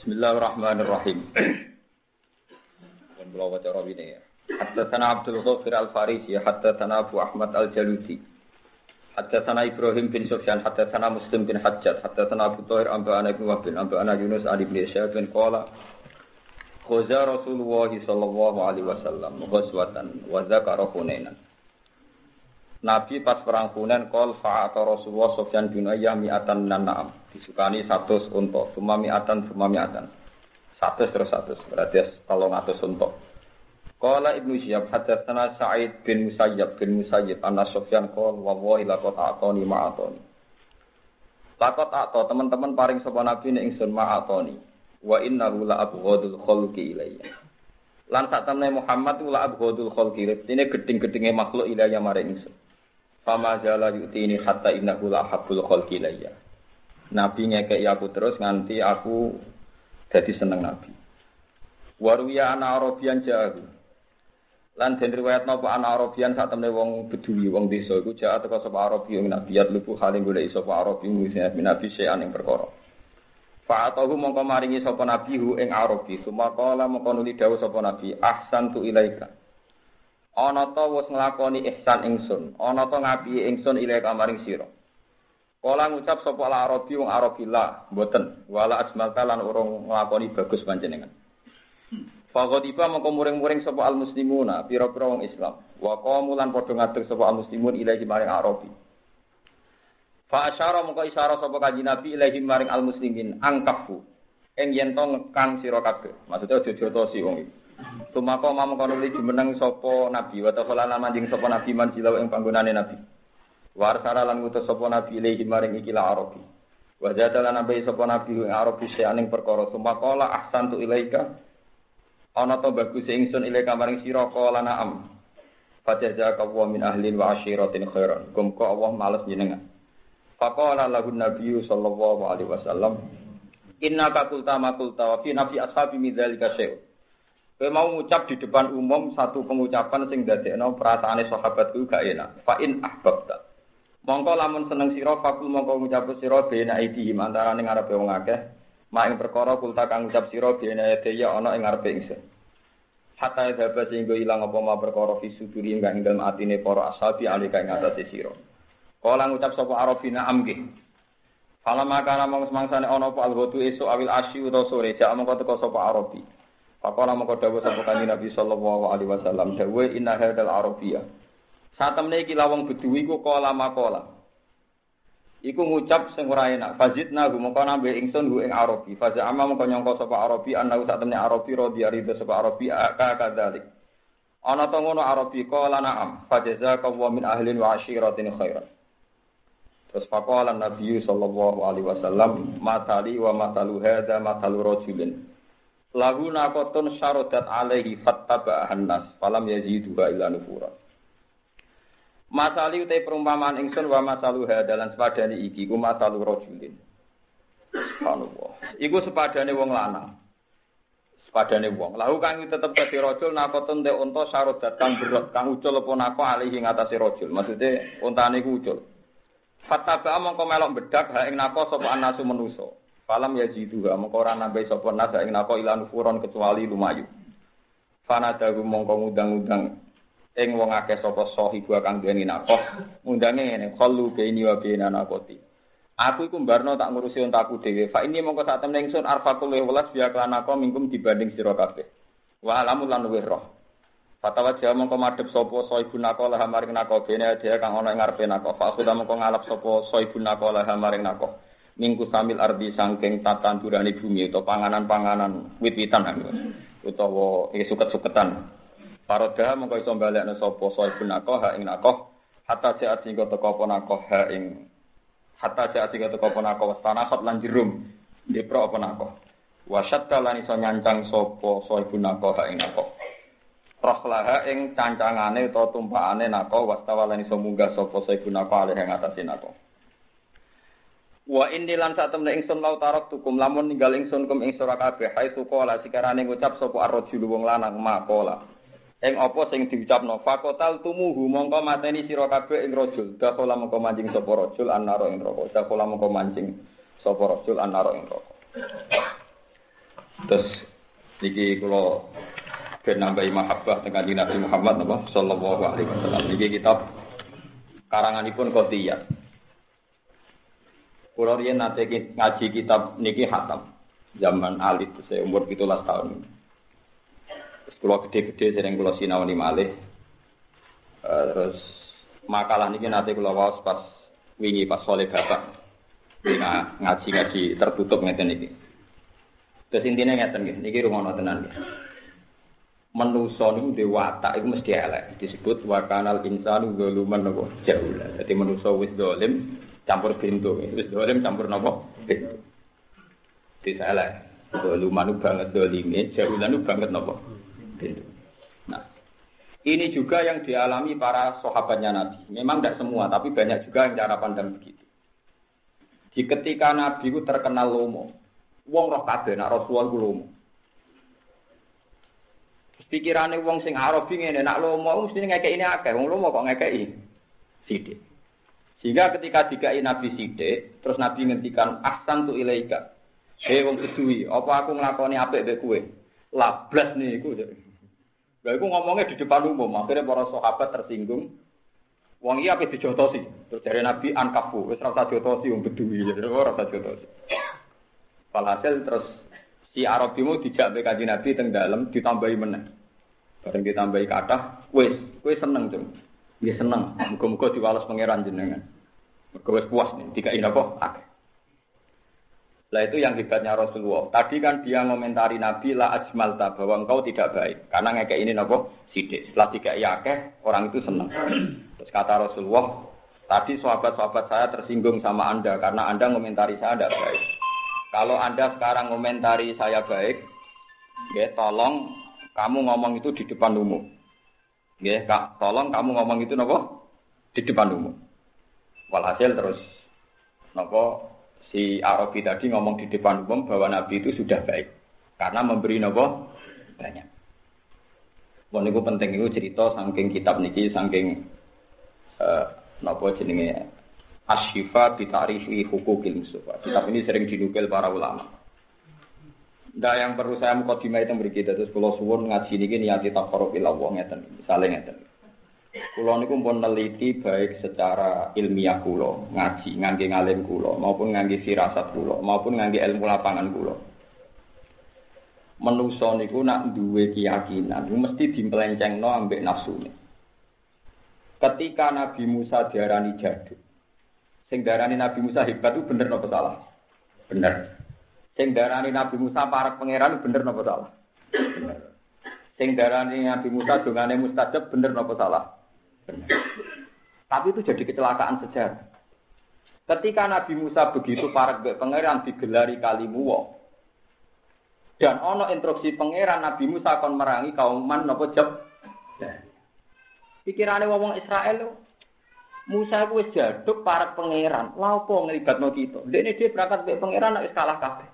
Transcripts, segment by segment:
Bismillahirrahmanirrahim. Dan beliau baca rawi ini ya. Haddatsana Abdul Ghafir Al-Farisi, haddatsana Abu Ahmad Al-Jaluti. Haddatsana Ibrahim bin Sufyan, haddatsana Muslim bin Hajjat, haddatsana Abu Thahir Amba'ana ibn Wahbin, Amba'ana Yunus Ali bin Isyad bin Qala Khuza Rasulullah sallallahu alaihi wasallam ghazwatan wa Hunainan. Nabi pas perang Hunain kol fa'ata Rasulullah Sufyan bin Uyayyah mi'atan minan na'am. Disukani 100 unta, semua mi'atan, semua mi'atan. 100 terus 100, berarti kalau ngatus unta. Qala Ibnu Syihab hadatsana Sa'id bin Musayyab bin Musayyib anna Sufyan qol wallahi laqad a'tani ma'atani. Laqad a'ta teman-teman paring sapa Nabi ning ingsun ma'atani wa innahu la abghadul khalqi ilayya. Lan sak temne Muhammad la abghadul khalqi ini geding-gedinge makhluk ilayya maring ingsun. Fama jala yu'tini hatta innahu la habbul khalqi ilayya. Nabi ngekeki aku terus nganti aku jadi seneng Nabi. Waruya ana Arabian jahu. Lan den riwayat napa ana Arabian sak temne wong Bedui, wong desa iku jahat teko sapa Arabi ing Nabi lupu haling golek sapa Arabi Nabi Nabi sean ing perkara. Fa'atahu mongko maringi sapa nabi hu ing Arabi, suma kala mongko nuli dawuh sapa nabi, ahsan tu ilaika. Ana ta wis nglakoni ihsan ingsun, ana ta ngapi ingsun ilaika maring sira. Kala ngucap sapa al Arabi wong Arabi la, mboten, wala ajmalka lan urung nglakoni bagus panjenengan. Fagodiba mongko muring-muring sapa al muslimuna, pira-pira wong Islam. Wa qamu lan padha ngadeg sapa al muslimun ilahi maring Arabi. Fa asyara mengko isyara sapa kanjeng Nabi ilahi maring al muslimin angkafu. Ing yen to ngekang sira kabeh. Maksude aja diotosi wong iki. Tumako mamang kono li jumeneng sapa Nabi wa ta'ala lan manjing sapa Nabi manjilau ing panggonane Nabi. Warsara lan ngutus sapa Nabi ilahi maring iki la Arabi. Wa jadalan nabi sapa Nabi ing Arabi seaning perkara sumakola ahsan tu ilaika. Ana to bagus ingsun ilaika maring sira kala na'am. Fajazaka wa min ahlin wa asyiratin khairan. Gumko Allah males jenengan. Faqala lahu nabiyyu sallallahu alaihi wasallam, "Inna ka kulta ma kulta wa fi nafsi ashabi min dzalika syai'." Kowe mau ngucap di depan umum satu pengucapan sing dadekno perasaane sahabatku gak enak. Fa in ahbabta. Mongko lamun seneng sira fakul mongko ngucap sira bena iki antarané ngarepe wong akeh. Mak ing perkara kulta kang ngucap sira bena ya ana ing ngarepe ingsun. Hatta dhaba sehingga ilang apa ma perkara fi suduri ing dalem atine para ashabi alika ing atase sira. Kala ngucap sapa Arabina amge. Fala makana mong semangsane ana apa alghatu esuk awil asyi utawa sore jak mongko teko sapa Arabi. Pakola mongko dawuh sapa kanjeng Nabi sallallahu alaihi wasallam dawuh inna hadal arabiyah. Satemne iki lawang beduwi ku kala makola. Iku ngucap sing ora enak. Fazidna gu mongko nambe ingsun gu ing Arabi. Faza amma mongko nyangka sapa Arabi ana satemne Arabi radhi arida sapa Arabi ka kadzalik. Ana to ngono Arabi kala na'am. Fajaza wa min ahlin wa ashiratin khairan. Terus faqala Nabi sallallahu alaihi wasallam, "Matali wa matalu hadza matalu rajulin." Lahu naqatun syaradat alaihi fattaba'ahan nas, falam yazidu illa nufura. Masali utai perumpamaan ingsun wa masalu hadalan sepadane iki ku masalu rajulin. Subhanallah. Iku sepadane wong lanang. Sepadane wong. Lahu kang tetep dadi rajul naqatun te unta syaradat kang berat kang ucul apa nako alihi ngatasi rajul. Maksude untane ku ucul. Fataba mongko melok bedak ha ing nako sapa anasu menusa. Falam yajidu ha mongko ora nambahi sapa nas ing nako ilan furon kecuali lumayu. Fanadahu mongko ngundang-undang ing wong akeh sapa sahibu kang duweni nako. Undange ngene, khallu baini wa baina nakoti. Aku iku mbarno tak ngurusi untaku dhewe. Fa ini mongko sak temne ingsun arfakul welas biya nako mingkum dibanding sira kabeh. Wa alamu lan roh. Fatawa jawa mongko madhep sapa soibu nako lah maring nako bene dia kang ana ing ngarepe nako. Fa aku mongko ngalap sapa soibu nako lah maring nako. Minggu samil ardi sangking tatandurane bumi utawa panganan-panganan wit-witan utawa iki suket-suketan. Paroda mongko iso balekno sapa soibu nako ha ing nako hatta jaat sing teko apa nako ha ing hatta jaat sing teko apa nako wastana khot lan jerum dipro apa nako. Wasyatta lan iso nyancang sapa soibu nako ha ing nako rohlaha ing cancangane utawa tumpakane nako wastawalan iso munggah sapa saibun nako alih ing atase nako Wa inni lan sak temne ingsun lau tarok tukum lamun ninggal ingsun kum ing sura kabeh hai sukola sikarane ngucap sapa arrajul wong lanang makola ing apa sing diucapno fakotal tumuhu mongko mateni sira kabeh ing rajul dakhala mongko mancing sapa rajul annaro ing neraka dakhala mongko mancing sapa rajul annaro ing neraka Terus niki kula ben nambahi mahabbah dengan Nabi Muhammad napa sallallahu alaihi wasallam. Niki kitab karanganipun Qotiyah. Kula riyen nate ngaji kitab niki hatam zaman alit saya umur 17 tahun. Kula gede-gede sering kula sinau malih. Uh, terus makalah niki nate kula waos pas wingi pas soleh bapak. ngaji-ngaji tertutup ngeten niki. Terus intinya ngeten nggih, niki rumono tenan nggih. Manusa niku duwe watak iku mesti elek. Disebut wa kanal insanu zaluman napa jahula. Dadi manusa wis dolim campur pintu. Wis dolim campur napa? Pintu. Elek. Zaluman banget dolime, jahulan banget napa? Nah, ini juga yang dialami para sahabatnya Nabi. Memang tidak semua, tapi banyak juga yang cara pandang begitu. Di ketika Nabi itu terkenal lomo, wong roh kabeh nak Rasulullah ku lomo. Pikirane wong sing Arab ngene nak lomo mesti ngekeki ini akeh, wong lomo kok ngekeki sithik. Sehingga ketika dikai Nabi sithik, terus Nabi ngendikan ahsan tu ilaika. Hei wong kedui, apa aku nglakoni apik mbek kowe? Lablas niku. Lha iku ngomongnya di depan umum, akhirnya para sahabat tersinggung. Wong iya apa dijotosi? Terus dari Nabi ankafu, wis ora usah jotosi wong bedui, ora usah jotosi. Walhasil terus si Arabimu dijak be kanjeng Nabi teng dalem ditambahi meneh. Bareng ditambahi kathah, wis, kowe seneng, Cung. Nggih seneng. Muga-muga diwales pangeran jenengan. Mergo wis puas nih, dikai napa? Akeh. Lah itu yang hebatnya Rasulullah. Tadi kan dia ngomentari Nabi la ajmalta bahwa engkau tidak baik karena ngekek ini napa sidik. Setelah tiga akeh orang itu seneng. Terus kata Rasulullah, tadi sahabat-sahabat saya tersinggung sama Anda karena Anda ngomentari saya tidak baik. Kalau Anda sekarang komentari saya baik, ya tolong kamu ngomong itu di depan umum. Ya, Kak, tolong kamu ngomong itu nopo di depan umum. Walhasil terus nopo si Arabi tadi ngomong di depan umum bahwa Nabi itu sudah baik karena memberi nopo banyak. Wong niku penting itu cerita saking kitab niki saking uh, nopo jenenge Asyifa bitarifi hukukil musufa. Kitab ini sering dinukil para ulama. Nah yang perlu saya mukadimah itu beri kita terus kalau suwun ngaji ini niati takarub ilallah ngeten, misalnya ngeten. Kulo niku pun neliti baik secara ilmiah kulo, ngaji, ngangge ngalim kulo, maupun ngangge firasat kulo, maupun ngangge ilmu lapangan kulo. Menuso niku nak duwe keyakinan, mesti dimpelencengno ambek nafsune. Ketika Nabi Musa diarani jaduk, Sing Nabi Musa hebat itu bener nopo salah? Bener. Sing Nabi Musa para pangeran bener nopo salah? Bener. Sing Nabi Musa dongane mustajab bener nopo salah? Bener. Tapi itu jadi kecelakaan sejarah. Ketika Nabi Musa begitu para pangeran digelari kalimuwo, dan ono instruksi pangeran Nabi Musa akan merangi kaum man nopo jab. Pikirane wong Israel Musa ku wis jaduk para pangeran. Lha opo nglibatno kita? Dia berangkat ke pangeran wis kalah kabeh.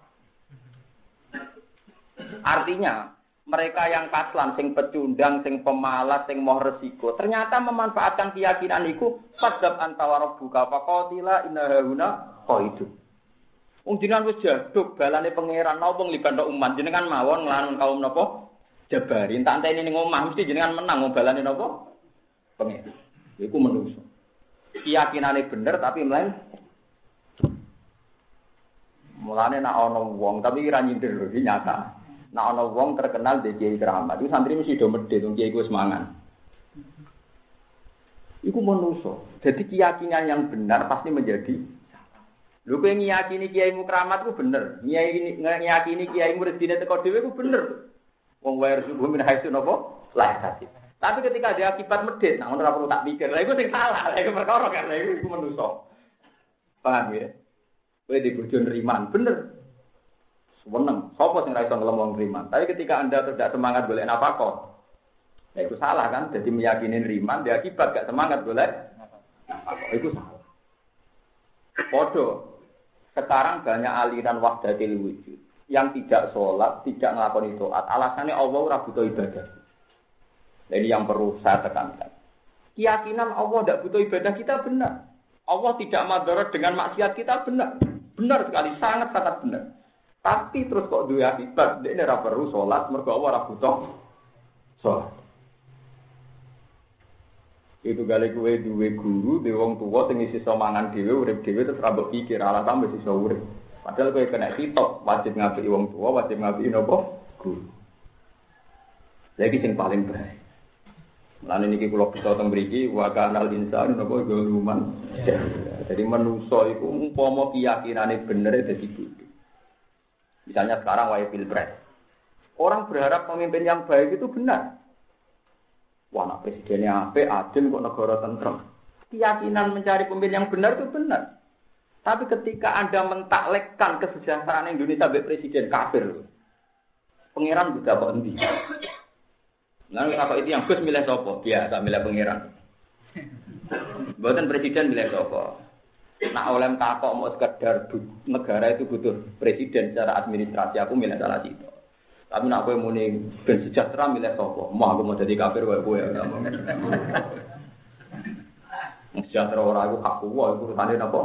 Artinya, mereka yang kaslan, sing pecundang, sing pemalas, sing mau resiko, ternyata memanfaatkan keyakinan itu sadab antawara buka hauna qaidu. Wong jenengan wis jaduk balane pangeran napa nglibatno umat jenengan mawon nglawan kaum napa Jabari. Tak enteni ning omah mesti jenengan menang balane napa pangeran. Iku menungso keyakinannya bener tapi melain mulane nak ono wong tapi kira nyindir iki nyata nak ono wong terkenal di kiai keramat itu santri mesti do medhit wong kiai ku semangan iku manusa jadi keyakinan yang benar pasti menjadi Lho kowe ngiyakini kiai mu keramat ku bener. Ngiyakini ngiyakini kiai mu rezine teko dhewe ku bener. Wong wae subuh min haitsu napa? Lah kasih. Tapi ketika dia akibat medit, nah ora perlu tak pikir. Lah iku sing salah, lah iku perkara kan, lah iku manusa. Paham ya? Kowe di bojo neriman, bener. Seneng. Sopo sing ra iso ngelem neriman? Tapi ketika Anda tidak semangat golek nafkah, ya itu salah kan? Jadi meyakini neriman, dia akibat gak semangat golek nafkah. Itu salah. Podo. Sekarang banyak aliran wahdatil wujud yang tidak sholat, tidak ngelakoni sholat. Alasannya Allah ora butuh ibadah. Ini yang perlu saya tekankan. Keyakinan Allah tidak butuh ibadah kita benar. Allah tidak madarat dengan maksiat kita benar. Benar sekali, sangat-sangat benar. Tapi terus kok dua akibat, dia ini perlu sholat, mereka ora butuh sholat. Itu kali kue dua guru, di wong tua sing isi somangan dewe, urip dewe terus rambut pikir, ala tambah sisa urip. Padahal kue kena hitok, wajib ngapi wong tua, wajib ngapi nopo guru. Lagi sing paling baik. Lan ini kula bisa teng mriki wa kanal insan napa goluman. Jadi manusa iku umpama keyakinane bener dadi guru. Misalnya sekarang wae pilpres. Orang berharap pemimpin yang baik itu benar. Wah, anak presidennya apa, adil kok negara tentrem. Keyakinan mencari pemimpin yang benar itu benar. Tapi ketika Anda mentaklekkan kesejahteraan Indonesia sebagai presiden kafir, pangeran juga kok endi? Nah, apa itu yang Gus milih sopo? Biasa milih pangeran. Buatan presiden milih sopo. Nah oleh takok mau sekedar negara itu butuh presiden secara administrasi aku milih salah situ. Tapi nak aku muni ben sejahtera milih sopo. Mau aku mau jadi kafir wae kowe. Sejahtera orang aku hak wae urusane napa?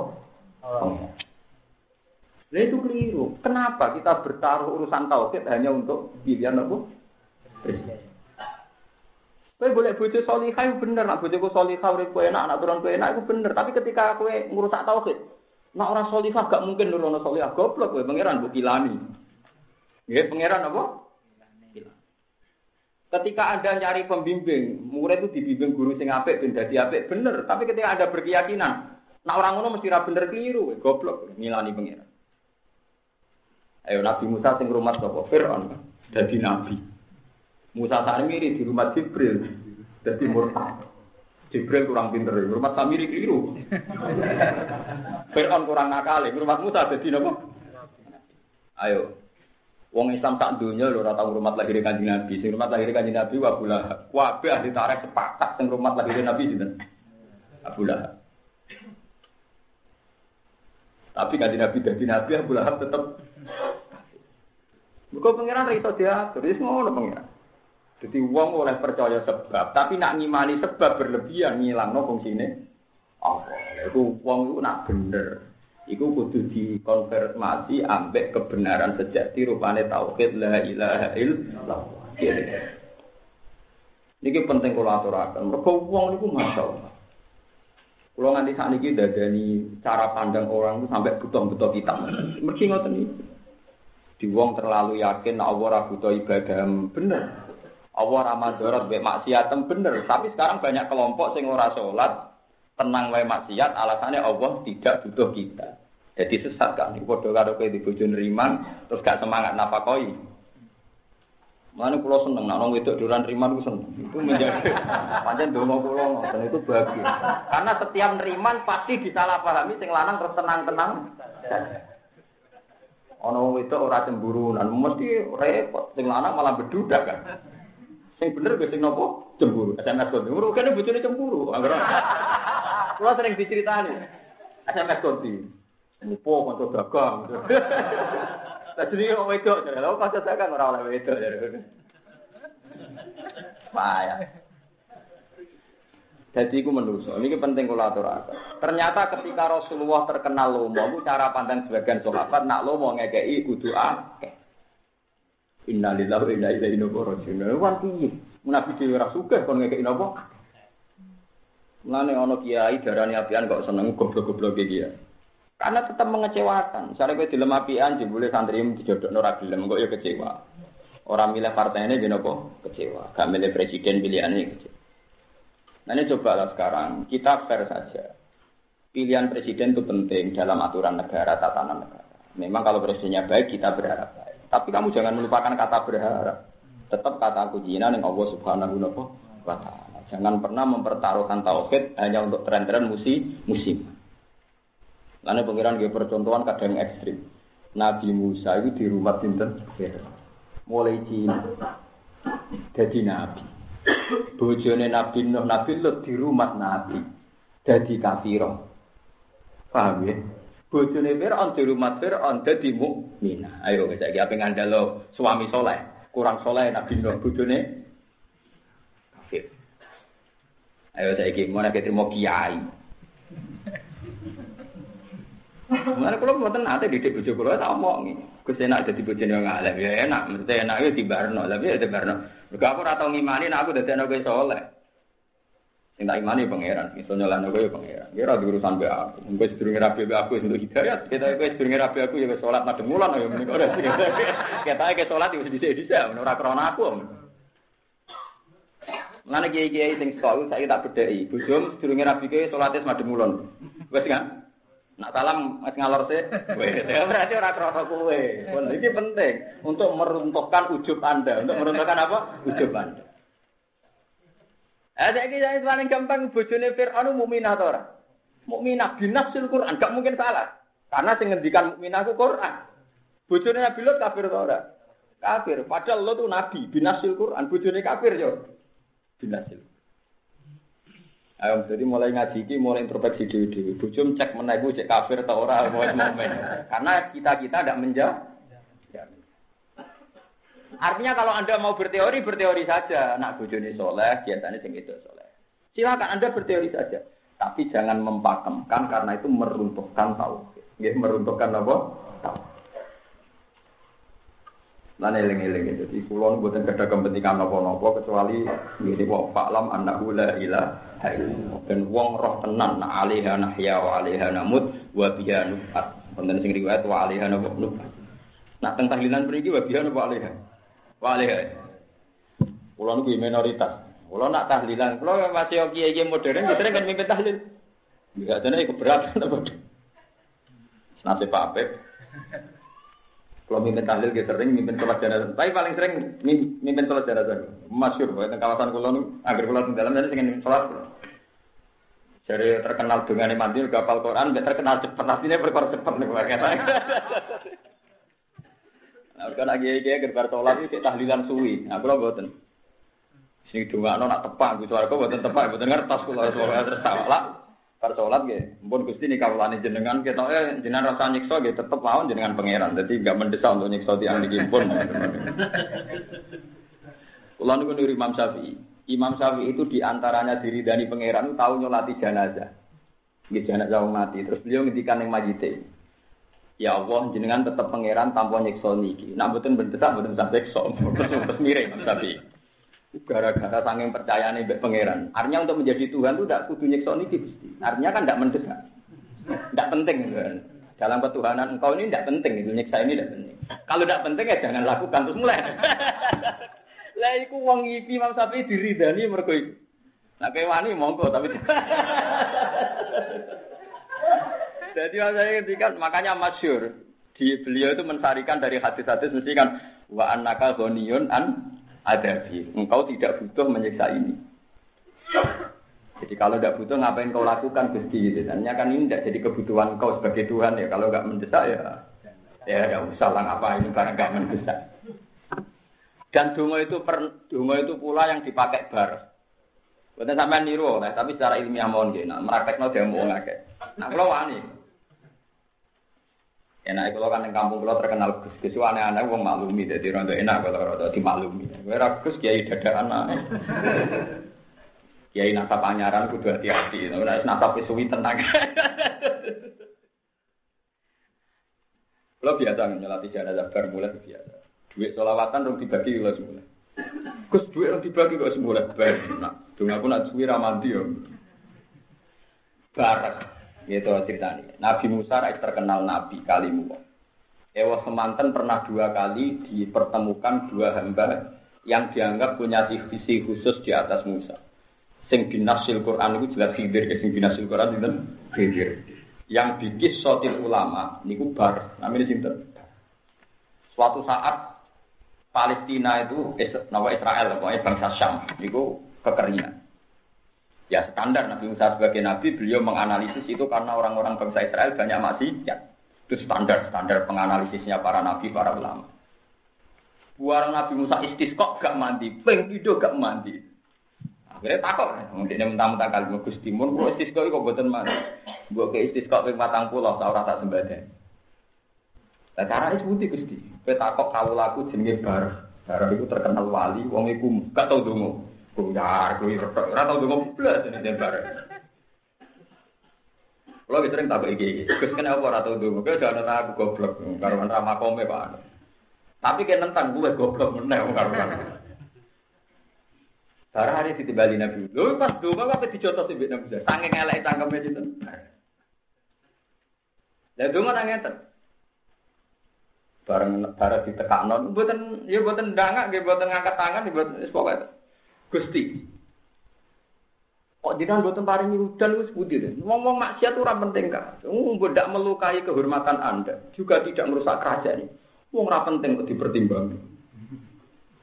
Nah itu keliru. Kenapa kita bertaruh urusan tauhid hanya untuk pilihan apa? Presiden. Kowe boleh bojo salihah bener, nak bojoku salihah urip kowe enak, nak turun kowe enak itu bener. Tapi ketika kowe ngurusak tauhid, nak ora salihah gak mungkin nurono salihah goblok kowe pangeran mbok kilani. Nggih, pangeran apa? Ketika Anda nyari pembimbing, murid itu dibimbing guru sing apik ben dadi apik bener. Tapi ketika Anda berkeyakinan, nak orang ngono mesti ra bener keliru, goblok ngilani pangeran. Ayo Nabi Musa sing rumah sapa? Firaun. Dadi nabi. Musa Samiri di rumah Jibril. Jadi murtad. Jibril kurang pinter, rumah Samiri keliru. Fir'aun kurang nakal, rumah Musa jadi apa? Ayo. Wong Islam tak dunia lho ora tau rumah lahir kanjeng Nabi. Sing rumah lahir kanjeng Nabi wa Abu Lahab. Kabeh ahli tarikh sepakat sing rumah lahir Nabi sinten? Abu. Tapi kanjeng Nabi dadi Nabi Abu Lahab tetep Mergo pangeran ra iso diatur, wis ngono pangeran. Jadi uang oleh percaya sebab, tapi nak ngimani sebab berlebihan ngilang no fungsine. Apa? Itu uang itu nak bener. Iku kudu dikonfirmasi ambek kebenaran sejati rupane tauhid la ilaha illallah. Ini penting kalau aturakan. Mereka uang itu masya Allah. Kalau nganti saat ini dadani cara pandang orang itu sampai butuh-butuh kita. Mereka ngoten ini. Di uang terlalu yakin Allah butuh ibadah bener. Allah ramadorot be maksiatem bener, tapi sekarang banyak kelompok sing ora sholat, tenang wae maksiat, alasannya Allah tidak butuh kita. Jadi sesat kan, padha karo kowe di bojo neriman, terus gak semangat napakoi. Mana pulau seneng, nak nong itu duran riman itu seneng. Itu menjadi panjang dongo pulau dan itu bahagia. Karena setiap neriman pasti disalahpahami, sing lanang terus tenang-tenang. Ono itu ora cemburu, dan mesti repot. Sing lanang malah bedudak kan. Yang bener gue sing nopo cemburu. SMS konti. Cemburu kan bojone cemburu. Kulo sering diceritani. SMS konti. Mupo kanca dagang. Tadi wong wedok, lha kanca dagang ora oleh wedok. Payah. Jadi itu menurut ini penting kalau aturakan. Ternyata ketika Rasulullah terkenal lomo, cara pandang sebagian sahabat nak lomo ngekei kudu akeh. Innalillahi wa inna ilaihi raji'un. Wan piye? Nabi dhewe ora sugih kon ngekeki napa? Mulane ana kiai darani apian kok seneng goblok-goblok iki ya. Karena tetap mengecewakan. Misalnya kowe dilem apian jebule santri dijodokno ora gelem kok ya kecewa. Orang milih partainya gini kok kecewa. Gak milih presiden pilihannya kecewa. Nah ini cobalah sekarang kita fair saja. Pilihan presiden itu penting dalam aturan negara, tatanan negara. Memang kalau presidennya baik kita berharap. Tapi kamu jangan melupakan kata berharap. Tetap kata kuncinya yang Allah Subhanahu wa taala. Jangan pernah mempertaruhkan tauhid hanya untuk tren-tren musim musim. Lalu pengiran gue percontohan kadang ekstrim. Nabi Musa itu di rumah sinten mulai Cina jadi nabi. Bojone Nabi Nuh, Nabi Lut di rumah Nabi jadi kafiro. Paham ya? Bojone Fir'aun di rumah Fir'aun dadi mukmin. Ayo saiki ape suami soleh, kurang soleh Nabi Nuh bojone kafir. Ayo saiki mau nek terima kiai. Mulane kula mboten nate didik bojo kula tak omongi. Gus enak dadi bojone wong alim ya enak, mesti enak ya dibarno. Lah piye dibarno? Mergo aku ora ngimani nek aku dadi anak saleh. Sing tak imani pangeran, iso nyolano kowe pangeran. Ya ora urusan be aku. Engko sedurunge rabi be aku untuk hidayat. Kita kowe sedurunge rabi aku ya wis salat madhep mulan ya menika ora. Kita ke salat wis dhisik-dhisik ora krana aku. Mulane kiai-kiai sing sekolah saya tak bedheki. Bojo sedurunge rabi kowe salate madhep mulan. Wis kan? Nak salam mas ngalor sih, ya berarti orang krono kue. Ini penting untuk meruntuhkan ujub anda, untuk meruntuhkan apa? Ujub anda. Eh, saya kira itu paling gampang bojone Fir'aun mukminah atau ora? Mukminah binasil Quran, gak mungkin salah. Karena sing ngendikan mukminah ku Quran. Bojone Nabi Lut kafir atau ora? Kafir. Padahal lo tuh nabi binasil Quran, bojone kafir yo. Binasil. Ayo, jadi mulai ngaji ini, mulai introspeksi diri diri. Bujum cek menaik cek kafir atau orang mau momen. Karena kita kita tidak menjawab. Ya. Artinya kalau anda mau berteori berteori saja. Nak bujuni soleh, biasanya sing itu soleh. Silakan anda berteori saja. Tapi jangan mempakemkan karena itu meruntuhkan tahu. meruntuhkan apa? Tahu. Lan eling-eling jadi kula mboten gadah kepentingan napa-napa kecuali ngene wa fa'lam annahu la ilaha. Ben wong roh tenan na alaiha nahya wa alaiha namut wa biha nufat. Wonten sing riwayat wa alaiha nufat. Nah teng tahlilan mriki wa biha alaiha. Wa alaiha. Kula niku minoritas. Kula nak tahlilan, kula masih kiai-kiai modern sering kan mimpin tahlil. Enggak ada keberatan apa. Nasib Pak Apep. Kalau mimpin tahlil kita sering mimpin sholat jenazah. Tapi paling sering mimpin sholat jenazah. Masyur, bahwa kawasan kulo nu agar kulo dalam jadi ingin sholat. Jadi terkenal dengan mandil kapal Quran, terkenal cepat. Artinya berkor cepat nih Nah, kan lagi aja gerbar sholat itu tahlilan suwi. Nah, kulo buatin. Sing dua nak tepak, gitu. Aku buatin tepak, buatin ngertas kulo sholat terus salah. Bar sholat ya, mpun gusti kawulane jenengan, kita eh jenengan rasa nyiksa gitu, tetep mawon jenengan pangeran, jadi nggak mendesak untuk nyiksa tiang di pun. Kulo niku niru Imam Syafi'i. Imam Syafi'i itu di antaranya diri dari pangeran tahu nyolati jenazah. Nggih jenazah mati. Terus beliau ngendikan yang majite. Ya Allah, jenengan tetap pangeran tanpa nyiksa niki. Nak mboten mendesak mboten sampai nyiksa. Terus mirip Syafi'i. Gara-gara saking percaya nih pangeran. Artinya untuk menjadi Tuhan itu tidak kudu nyiksa niki Artinya kan tidak mendesak. Tidak penting kan. Dalam ketuhanan engkau ini tidak penting itu nyiksa ini tidak penting. Kalau tidak penting ya jangan lakukan terus mulai. Lah iku wong iki Imam Syafi'i diridani mergo iku. Nah monggo tapi Jadi saya ketika makanya masyur di beliau itu mensarikan dari hadis-hadis mesti kan wa annaka ghaniyun an adabi. Engkau tidak butuh menyiksa ini. Jadi kalau tidak butuh ngapain kau lakukan Gusti gitu. Kan ini tidak jadi kebutuhan kau sebagai Tuhan ya. Kalau nggak mendesak ya ya tidak usah lah ngapain karena nggak mendesak. Dan dungo itu per, dungo itu pula yang dipakai bar. Bukan sampai niru, nah, tapi secara ilmiah mohon gini. Nah, meraktekno dia mau ngake. Nah kalau wani, Enak kalau kan yang kampung kalau terkenal Gus Gus aneh-aneh wong maklumi jadi rondo enak kalau rondo dimaklumi. Ora Gus kiai dada anak. Kiai nasab panyaran kudu hati-hati. Ora nasab suwi tenang. Lo biasa nyelati jenazah bar mulai biasa. Duit solawatan dong dibagi lo semula. Gus duit dong dibagi kok semula bar. Nah, dong aku nak suwi ramanti yo. Barak. Gitu ceritanya. Nabi Musa terkenal nabi kalimu. Ewa semanten pernah dua kali dipertemukan dua hamba yang dianggap punya visi khusus di atas Musa. Sing binasil Quran itu jelas hidir, ya. sing binasil Quran itu hidir. Yang bikin sotil ulama niku bar, namanya sinten. Suatu saat Palestina itu nama Israel, pokoknya bangsa Syam, niku kekeringan. Ya standar Nabi Musa sebagai Nabi, beliau menganalisis itu karena orang-orang bangsa Israel banyak maksiat. Itu standar, standar penganalisisnya para Nabi, para ulama. Buar Nabi Musa istisqo gak mandi, peng itu gak mandi. Akhirnya takut, mungkin mentang-mentang kali Gus Timur, gue istisqo kok buatan mandi. Gue ke istisqo peng matang pulau, tau rasa sembada. Nah cara itu putih Gusti. Gue takut kau laku jenenge bar. Bar itu terkenal wali, wong iku gak tau. Buyar, kuwi retok. Ora tau ndonga ini bareng. Kalau gitu sering tak iki. Gus kenapa ora tau ndonga? Kowe jangan aku goblok karo ramah kome Pak. Tapi kan nentang gue goblok meneh karo Barang hari ditibali Nabi. Lho pas donga apa dijotos Nabi Nabi. Saking elek cangkeme itu. Lah donga nang ngeten. Bareng bareng ditekakno mboten ya mboten ndangak nggih mboten ngangkat tangan mboten wis. Gusti, Kok jenengan mboten paringi udan wis putih deh. Ngomong maksiat ora penting kak. Wong tidak melukai kehormatan Anda, juga tidak merusak kerajaan ini. Wong ora penting kok dipertimbangkan.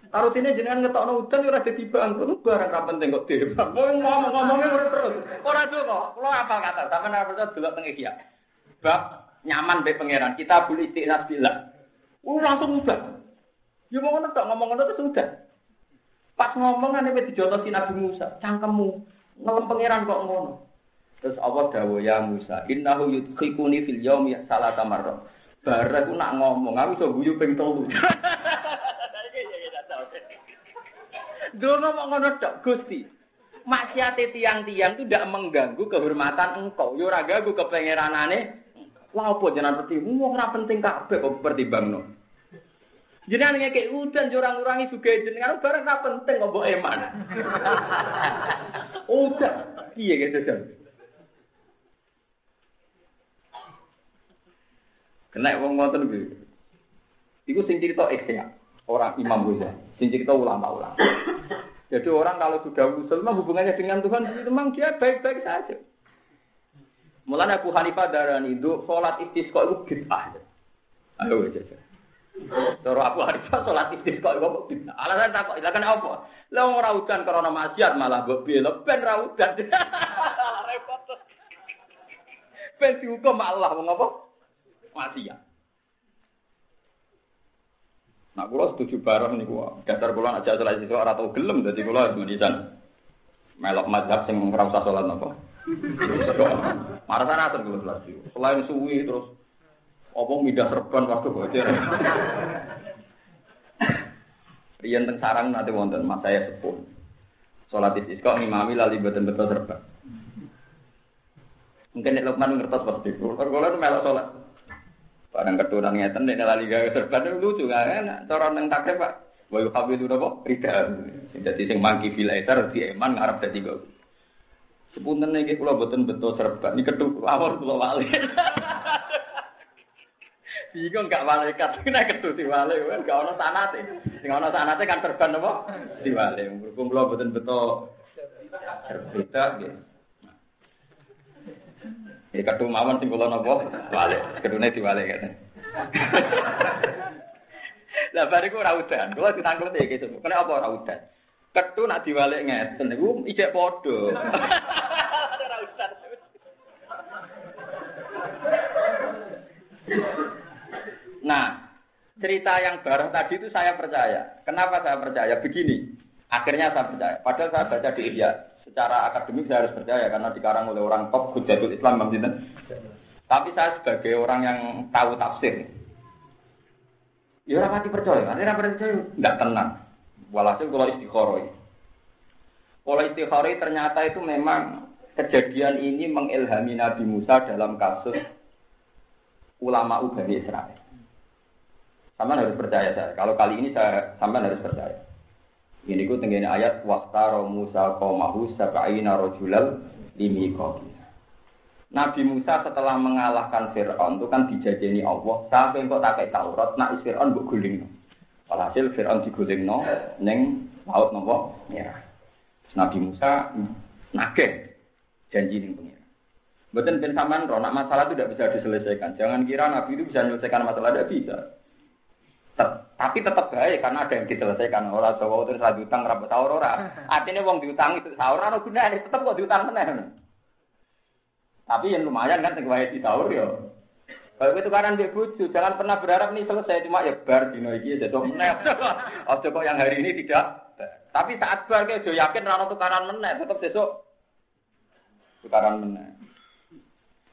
Taruh sini jenengan ngetokno udan ora dadi bang, terus barang ora penting kok dibang. Wong ngomong-ngomongnya ora terus. Ora tuh kok. Kulo apa kata, sampean ora percaya delok teng iki Bab nyaman be pangeran, kita boleh istiqnas bilang. Wong langsung udah. Ya mau ngono ngomong ngono terus udah. Pas ngomong ane dijotosi Nabi Musa, cangkemmu ngelem pangeran kok ngono. Terus Allah dawuh ya Musa, innahu yudkhikuni fil yaumi salata marra. Bareng aku nak ngomong, aku iso guyu ping 3. Dulu ngomong ngono tok, Gusti. Maksiat tiang-tiang itu tidak mengganggu kehormatan engkau. Yo ora ganggu kepengeranane. Lah opo jenengan peti wong ora penting kabeh kok pertimbangno. Jenengan ngekek udan jurang ngurangi juga jenengan bareng ora penting kok mbok eman. Udah, iya gitu kan. Kena wong ngoten kuwi. Iku sing cerita ya. orang imam gue sing cerita ulama-ulama. Jadi orang kalau sudah usul mah hubungannya dengan Tuhan itu memang dia baik-baik saja. Mulanya Abu Hanifah darah itu sholat istisqa itu bid'ah. Ayo aja. Cara Abu Hanifah sholat istisqa apa bid'ah. Alasan tak kok ilakan apa? Lah ora udan karena maksiat malah mbok bela ben ra udan. Repot. Ben dihukum Allah wong apa? Maksiat. Nah, kula setuju bareng niku. Dasar kula aja salat istisqa ora tau gelem dadi kula menisan. Melok mazhab sing ora usah salat napa. Marah-marah salat. Selain suwi terus apa midah serban waktu bocor. Rian teng sarang nanti wonten mas saya sepuh. Sholat istisqa ngimami lali betul betul serban. Mungkin nek Lukman ngertos pasti. Kalau melok sholat. Barang keturunan ngeten nek lali gawe serban lucu kan enak. Cara nang takrib Pak. Wa yuhabidu napa? Rida. Jadi sing mangki filaitar di eman ngarep dadi go. Sepunten iki kula boten betul serban. Iki ketu awor kula wali. Bingung gak malaikat, nek ketu diwale, gak ono sanate. Sing ono sanate kan serban apa? Diwale. Berhubung kula boten beto berbeda nggih. Ya ketu mawon sing kula napa? Wale, ketune diwale kene. Lah bariku ora udan, kula ditangklet iki sesuk. Kene apa ora udan? Ketu nak diwale ngeten niku ijek padha. Ora udan. Nah, cerita yang baru tadi itu saya percaya. Kenapa saya percaya? Begini, akhirnya saya percaya. Padahal saya baca di Ihya. Secara akademik saya harus percaya karena dikarang oleh orang top Hujatul Islam Bang Tapi saya sebagai orang yang tahu tafsir. Ya orang mati percaya, nanti orang percaya nggak tenang. Walhasil kalau istikharoi. Kalau istikharoi ternyata itu memang kejadian ini mengilhami Nabi Musa dalam kasus ulama Ubani Israel. Sama harus percaya saya. Kalau kali ini saya sampai harus percaya. Ini ku tenggine ayat wastaro Musa qaumahu sab'ina rajulal limiqatina. Nabi Musa setelah mengalahkan Fir'aun itu kan dijajeni Allah sampai kok tak Taurat nak Fir'aun mbok guling. Walhasil Fir'aun digulingno ning laut nopo merah. Nabi Musa nake janji ning pengira. Betul ben sampean nak masalah itu tidak bisa diselesaikan. Jangan kira Nabi itu bisa menyelesaikan masalah tidak bisa. Tapi tetap baik karena ada yang diselesaikan. Orang Jawa terus lagi utang rapat sahur ora. Artinya uang diutang itu sahur ora gunane, tetap kok diutang meneh. Tapi yang lumayan kan sing di sahur ya. Kalau itu kanan dia bucu, jangan pernah berharap nih selesai cuma ya bar dino iki jadi meneh. Oh kok yang hari ini tidak. Tapi saat bar kayak yakin rano tukaran meneh, tetap besok tukaran meneh.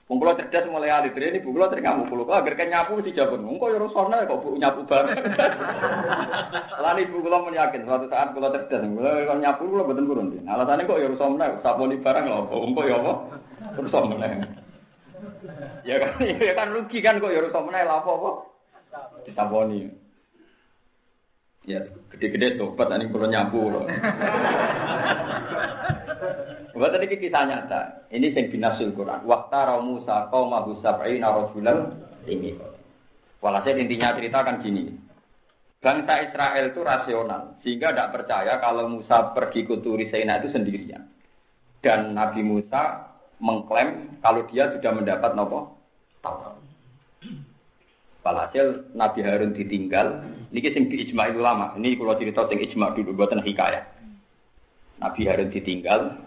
Wong kula cerdas mulai alit ini bu kula sering ngamuk kula agar kan nyapu si jabun. Wong kok ya rusona kok bu nyapu bareng. Lan ibu kula yakin suatu saat kula cerdas kula kalau nyapu kula boten kurun. Alasane kok ya rusona saponi barang lho. Wong kok ya apa? Rusona. Ya kan, ya kan rugi kan kok rusak meneh lah apa-apa. Disaboni. Ya, gede-gede tobat ini perlu nyapu loh. Buat tadi kisah nyata. Ini yang binasul Quran. Waktu Musa kau mahu sab'ina rasulan ini. Walhasil intinya cerita kan gini. Bangsa Israel itu rasional, sehingga tidak percaya kalau Musa pergi ke Turi itu sendirian. Dan Nabi Musa mengklaim kalau dia sudah mendapat nopo Taurat. Walhasil Nabi Harun ditinggal. Ini sing di ijma itu lama. Ini kalau cerita sing ijma dulu buatan hikayat. Nabi Harun ditinggal.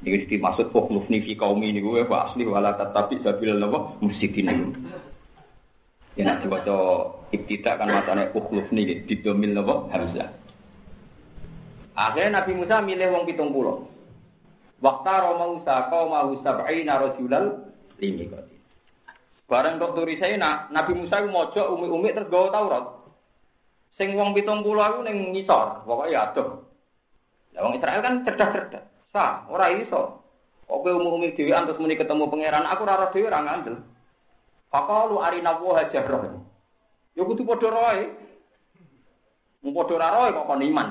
Ini dimaksud foklufni fi kaumi ini gue asli wala tetapi sabil nopo musidin Ya nak diwaca ibtida kan matane ukhluf nih didomil napa Hamzah. Akhirnya Nabi Musa milih wong pitung pulau. Waktu Musa kau mau sab'ina rajulal limi koti. Barang kok turi saya nak Nabi Musa itu mojo umi-umi terus gawa Taurat. Sing wong pitung pulau aku neng ngisor, pokoknya aduh. Lah wong Israel kan cerdas-cerdas. Sah, ora iso. Oke umi-umi dhewe antus muni ketemu pangeran, aku ora dhewe ora ngandel. Fakalu arina wa hajarah. Ya kudu padha roe. Mung padha ora roe kok kon iman.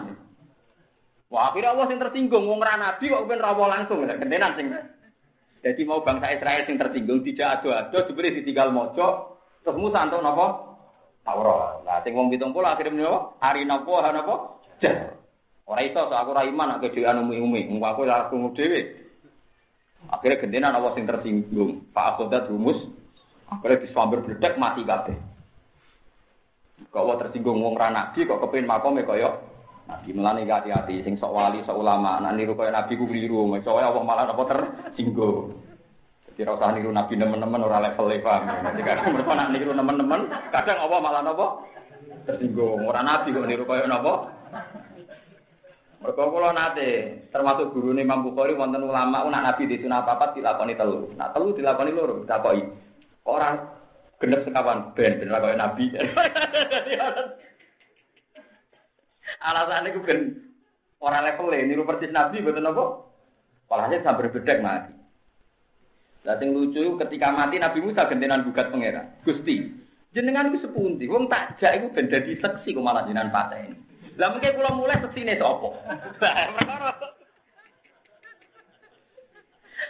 Wah, akhirnya Allah sing tersinggung wong ora nabi kok ben langsung gendenan sing. Jadi mau bangsa Israel sing tersinggung tidak ado-ado diberi ditinggal mojo terus Musa antuk napa? Taurat. Nah, sing wong 70 akhirnya menapa? Arina wa napa? Jar. Ora iso so aku ora nek dhewe anu umi-umi. Wong aku ora dhewe. Akhirnya gendenan Allah sing tersinggung. Pak Akhodat rumus Akhirnya disambir bledek mati kabeh. Kok wa tersinggung wong ra nabi kok kepengin makome nabi melane hati-hati sing sok wali sok ulama nak niru kaya nabi ku keliru soalnya Allah malah apa tersinggung. Jadi ora usah niru nabi nemen-nemen ora level e paham. Nanti kadang mereka nak niru nemen-nemen kadang Allah malah napa tersinggung. Ora nabi kok niru kaya napa Mereka kula nate termasuk guru Imam Bukhari wonten ulama nak nabi di sunah papat dilakoni telu. Nak telu dilakoni loro ditakoki. Orang genep sekawan ben ben kaya nabi. Alasannya gue ben orang level niru persis nabi betul apa? Walhasil sampai bedek mati. Lah sing lucu ketika mati Nabi Musa gentenan gugat pangeran. Gusti, jenengan iku sepundi? Wong tak jak iku ben dadi seksi kok malah jenengan pateni. Lah mungkin kula mulai seksine sapa?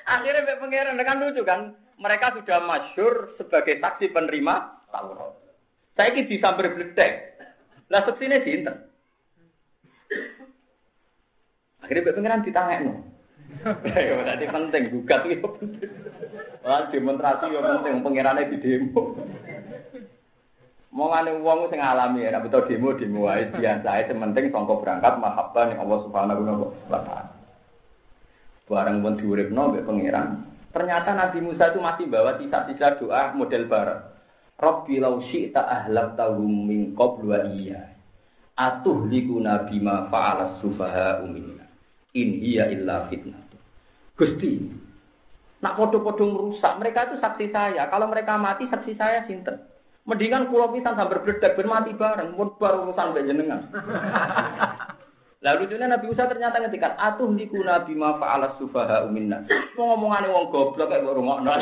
Akhirnya Mbak Pangeran dengan lucu kan, mereka sudah masyur sebagai saksi penerima Taurat. Saya ini disambar bledek. Lah seksine sinten? Akhirnya Mbak Pangeran ditangekno. Ya berarti penting gugat itu penting. Wah demonstrasi yo penting pangerane di demo. Mau uang sing alami ya, betul demo demo wae biasa ae sementing sangka berangkat mahabbah ning Allah Subhanahu wa taala. Barang pun diuripno mbek pangeran. Ternyata Nabi Musa itu masih bawa sisa-sisa doa model barat. Rabbi lau syi'ta ahlak tahum min qablu iya. Atuh liku nabi ma fa'ala sufaha umina. In hiya illa fitnah. Gusti, nak podo-podo merusak, mereka itu saksi saya. Kalau mereka mati, saksi saya sinten. Mendingan kulo pisan sambil berdedak bermati bareng, pun baru urusan jenengan. Lalu lucunya Nabi Musa ternyata ngetikkan atuh nabi ma fa'ala sufaha uminna. Mau ngomongane wong goblok kayak rungokno.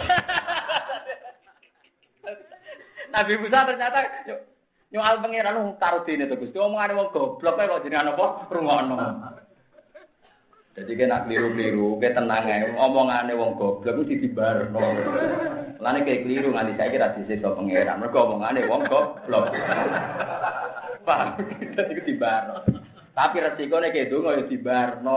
Nabi Musa ternyata nyual pangeran wong karo dene to Gusti. Omongane wong goblok kok jenengan apa rungokno. Jadi kena keliru-keliru, kayak tenang aja. Omongannya wong goblok itu dibarno. Lane kayak keliru nganti saya kira sisi so pangeran. Mereka omongannya wong goblok. Paham? Itu dibarno. Tapi resikonya kayak itu nggak dibarno.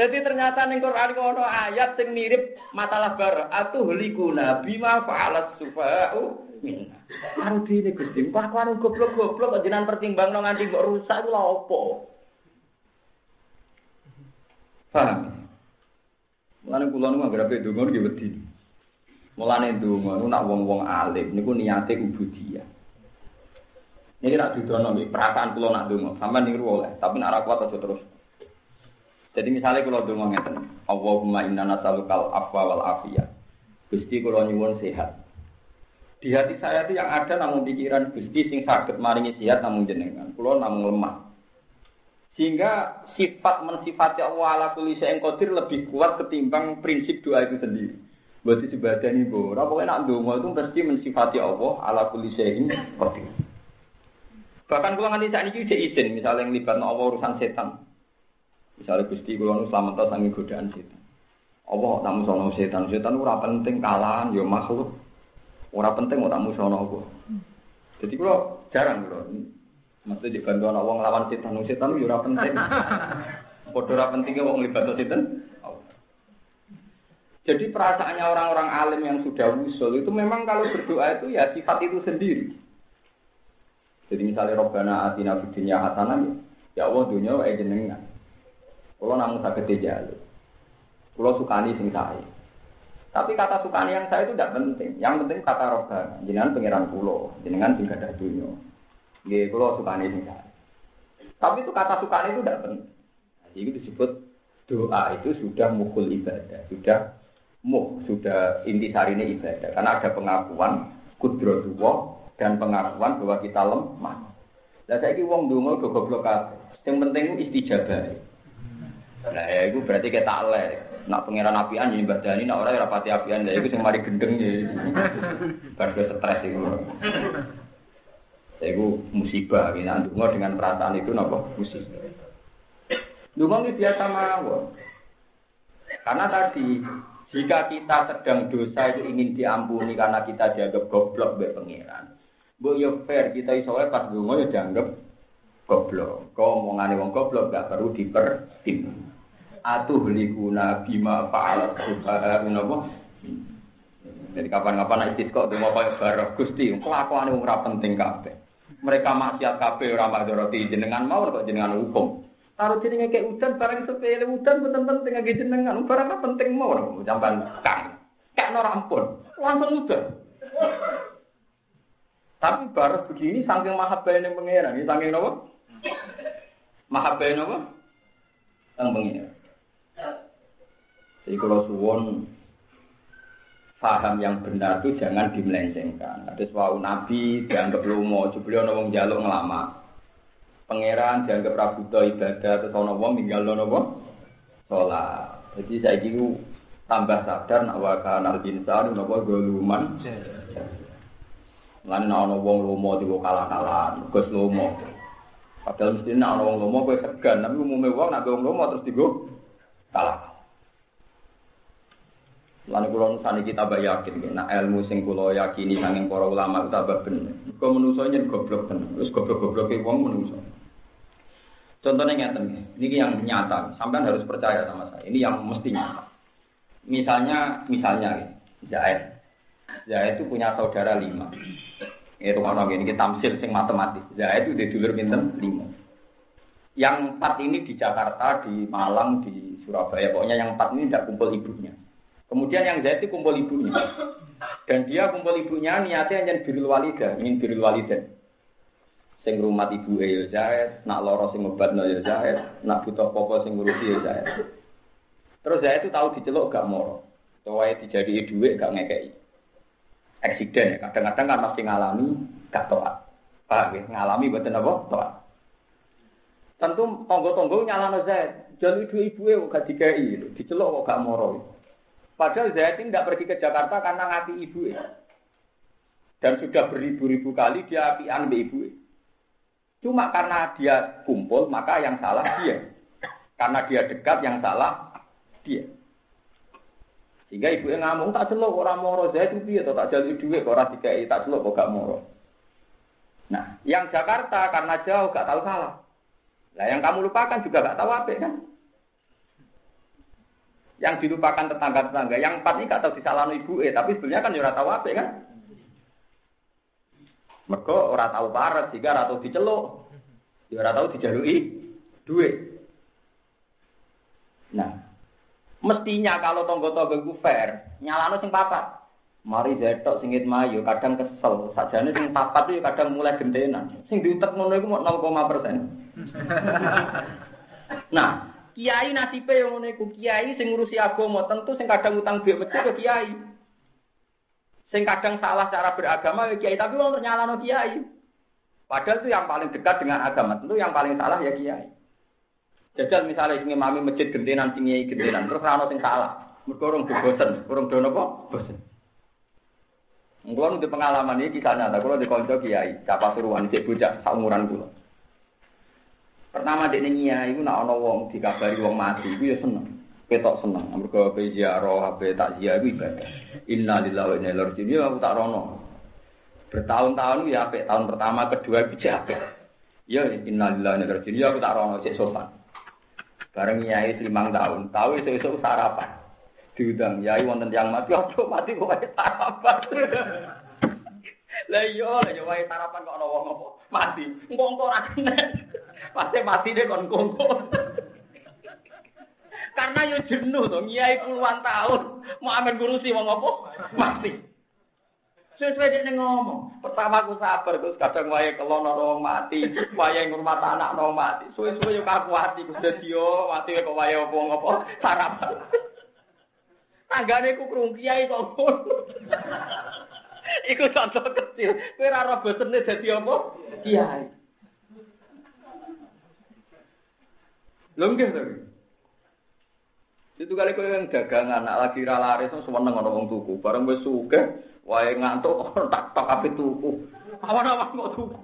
Jadi ternyata ning Quran ono ayat sing mirip matalah bar atuh likuna bima fa'alat sufa'u minna. Karo dene Gusti, kelakuan goblok-goblok kok jenengan pertimbangno nganti mbok rusak iku lha opo? Paham? Mulane kula nu anggere donga nggih wedi. Mulane donga nak wong-wong alim niku niate ubudiyah. Ini nak dudono nggih, perasaan kula nak donga, sampean niru oleh, tapi nak ora kuat aja terus. Jadi misalnya kalau donga ngeten, Allahumma inna nas'alukal afwa wal afiyah. Gusti kula nyuwun sehat. Di hati saya itu yang ada namun pikiran Gusti sing sakit maringi sehat namun jenengan. Kulo namun lemah. Sehingga sifat mensifati Allah ala kulli syai'in qadir lebih kuat ketimbang prinsip doa itu sendiri. Berarti sebagian ibu, ora pokoke nak ndonga itu mesti mensifati Allah ala kulli syai'in qadir. Bahkan kalau nganti saat ini izin, misalnya yang libat Allah urusan setan. Misalnya Gusti kula nu selamat sangi godaan setan. Allah tak musono setan, setan ora penting kalahan ya makhluk. Ora penting ora musono Allah. Jadi kalau jarang kalau Maksudnya di bantuan Allah ngelawan setan, setan itu ora penting. Padha ora pentingnya wong libat setan. Jadi perasaannya orang-orang alim yang sudah usul itu memang kalau berdoa itu ya sifat itu sendiri. Jadi misalnya Robbana atina fid dunya hasanah ya Allah dunia wae jenengan. Kalau namun sakit jalu. Kalau sukani sing saya. Tapi kata sukani yang saya itu tidak penting. Yang penting kata Robbana. Jenengan pangeran kulo, jenengan sing ada dunia. Nggih, kula sukane sing Tapi itu kata sukane itu tidak penting. Jadi itu disebut doa itu sudah mukul ibadah, sudah muh, sudah intisarinya ibadah. Karena ada pengakuan kudrotullah dan pengakuan bahwa kita lemah. Lah saiki wong donga do goblok. Sing penting istijabah. Nah, ya itu berarti kita lek. Nak pangeran apian jadi badani, nak orang rapati apian, ya itu sing mari gendeng ya. Kan stres itu. Itu musibah, ini dungo dengan perasaan itu nopo musibah. Dungo ini biasa mawon. Karena tadi jika kita sedang dosa itu ingin diampuni karena kita dianggap goblok be pangeran. Bu yo fair kita iso pas dungo ya dianggap goblok. Kau omongane wong goblok gak perlu dipertim. Atuh likuna bima fa'alat subhanahu napa jadi kapan-kapan istisqa tuh mau kayak barok gusti, kelakuan wong ora penting kabeh mereka maksiat kabeh ora madoroti jenengan mau kok jenengan hukum. Taruh jenenge kayak udan barang sepele udan bener penting lagi jenengan barang penting mau jamban kang. Kak ora ampun. Langsung udan. Tapi baru begini saking mahabbahnya pangeran, saking nopo? Mahabbahnya nopo? Sang pangeran. Jadi kalau suwon paham yang benar itu jangan dimelencengkan. Ada suatu nabi dianggap lomo, ono wong jaluk ngelama. Pangeran dianggap rabuta ibadah, terus ono wong tinggal ono wong sholat. Jadi saya kira tambah sadar nak waka nal insan nopo goluman. Lan ono wong lomo kalah-kalah, gus lomo. Padahal mesti nak ono wong lomo segan, tapi umumnya wong nak wong lomo terus digo kalah. Lan kula nusani kita mbak yakin nah ilmu sing kula yakini sanging para ulama itu tambah bener. Kok menungso nyen goblok tenan. Terus goblok-gobloke wong menungso. Contohnya ngeten ini yang nyata. Sampai harus percaya sama saya. Ini yang mesti nyata. Misalnya, misalnya, Zaid. Zaid itu punya saudara lima. Itu kalau gini kita tamsil sing matematis. Zaid itu di dulur pinten lima. Yang empat ini di Jakarta, di Malang, di Surabaya. Pokoknya yang empat ini tidak kumpul ibunya. Kemudian yang Zaid itu kumpul ibunya. Dan dia kumpul ibunya niatnya hanya birul walida, ingin birul walida. Sing rumah ibu ya Zaid, nak loro sing obat ya Zaid, nak butuh pokok sing ngurusi ya Zaid. Terus Zaid itu tahu diceluk gak moro. Soalnya dijadi duit gak ngekei. Eksiden ya, kadang-kadang kan masih ngalami gak toat. Pak, ya? ngalami buatan apa? Toat. Tentu tonggo-tonggo nyalano Zaid. Jadi ibu ibu gak dikei, diceluk kok gak moro. Padahal Zaid tidak pergi ke Jakarta karena ngati ibu ya. Dan sudah beribu-ribu kali dia apian be ibu. Cuma karena dia kumpul, maka yang salah dia. Karena dia dekat, yang salah dia. Sehingga ibu yang ngomong tak celok orang moro Zaid itu atau tak jadi duit orang tiga tak celok kok gak moro. Nah, yang Jakarta karena jauh gak tahu salah. Nah, yang kamu lupakan juga gak tahu apa kan? Yang dilupakan tetangga-tetangga. Yang empat ini gak tahu disalahkan ibu eh, tapi sebenarnya kan ora tahu apa kan? Mereka ora tahu parat, sehingga ora tahu diceluk. Ya ora tahu dijalui duit. Nah, mestinya kalau tonggo-tonggo itu fair, nyalano sing papat. Mari zetok singit mayu, kadang kesel. Sajane sing papat itu kadang mulai gendenan. Sing diutek ngono iku 0, persen. nah, Kiai nasibe yang ngono iku kiai sing ngurusi agama, tentu sing kadang utang duit mesti ke kiai. Sing kadang salah cara beragama ya kiai, tapi wong nyalano kiai. Padahal itu yang paling dekat dengan agama, tentu yang paling salah ya kiai. Jajal misalnya sing mami masjid gentenan sing nyai gentenan terus ora ono sing salah. Mergo urung bosen, urung do napa? Bosen. Kulo nu pengalaman ini kisah nyata, kulo di konco kiai, capa suruhan cek bocah saumuran kulo. Pertama dek nyai iku nak ono wong dikabari wong mati, iku ya seneng. Ketok seneng, mergo pe ziarah, pe takziah iku ibadah. Inna lillahi wa inna ilaihi raji'un. Ya aku tak rono. Bertahun-tahun ya apik, tahun pertama, kedua bijak apik. Ya inna lillahi wa inna ilaihi raji'un. Ya aku tak rono cek sopan. Bareng nyai limang tahun, tahu itu itu sarapan. Diundang, nyai wonten yang mati, ojo mati kok sarapan. Lah iya, lah yo wae sarapan kok ana wong apa? Mati. Engko engko kena. Pasti mati deh kon kongko. Karena yo jenuh to, nyai puluhan tahun mau amen ngurusi wong apa? Mati. Sesuai dia ngomong. Pertama aku sabar, terus kadang wae kelon orang mati, wae ngurmat anak orang mati. Suwe-suwe yo kaku hati, kus dadi yo mati kok wae apa ngopo sarapan. Tanggane ku krung kiai kok Iku contoh kecil. Kowe ora bosene dadi apa? Kiai. Lho nggih to. Itu kali kowe yang dagangan, anak lagi ra laris seneng ana wong tuku. Bareng wis sugih, wae ngantuk tak tok ape tuku. Awan-awan kok tuku.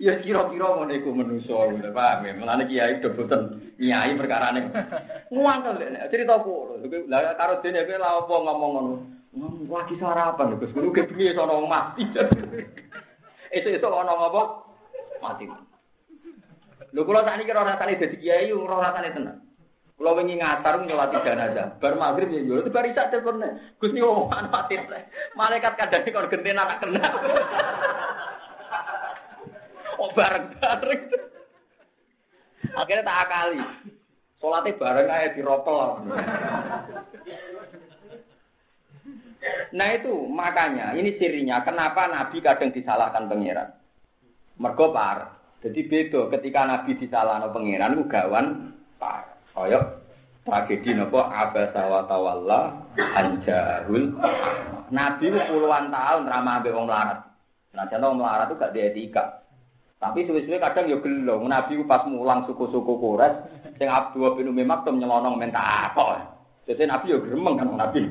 Ya kira-kira ngono iku manusa, paham ya? Mulane kiai do boten nyai perkarane. Nguangkel nek cerita kulo. Lah karo dene kowe lha apa ngomong ngono? Lagi sarapan Gus. Kulo ke piye sono mati. Esuk-esuk ana apa? Mati. Lho kula sakniki ora rasane dadi kiai, ora rasane tenan. Kula wingi ngatar nyolati jenazah. Bar magrib ya yo bar isak telepon. Gus niku omongan mati. Malaikat kadang kon genten anak kena. Oh bareng-bareng. Akhirnya tak akali. Sholatnya bareng aja di ropel. Nah itu makanya ini cirinya kenapa Nabi kadang disalahkan pangeran. Mergo. Jadi beda ketika Nabi disalahkan pangeran itu gawan. Kaya tragedi nopo abasa wa tawalla anjarul Nabi puluhan tahun ramah ambek wong melarat. Nah, contoh melarat itu gak dietika. Tapi suwe-suwe kadang ya gelo. Nabi pas mulang suku-suku Quraisy, sing Abdul bin Umi Maktum nyelonong minta apa. Jadi Nabi ya gremeng kan Nabi.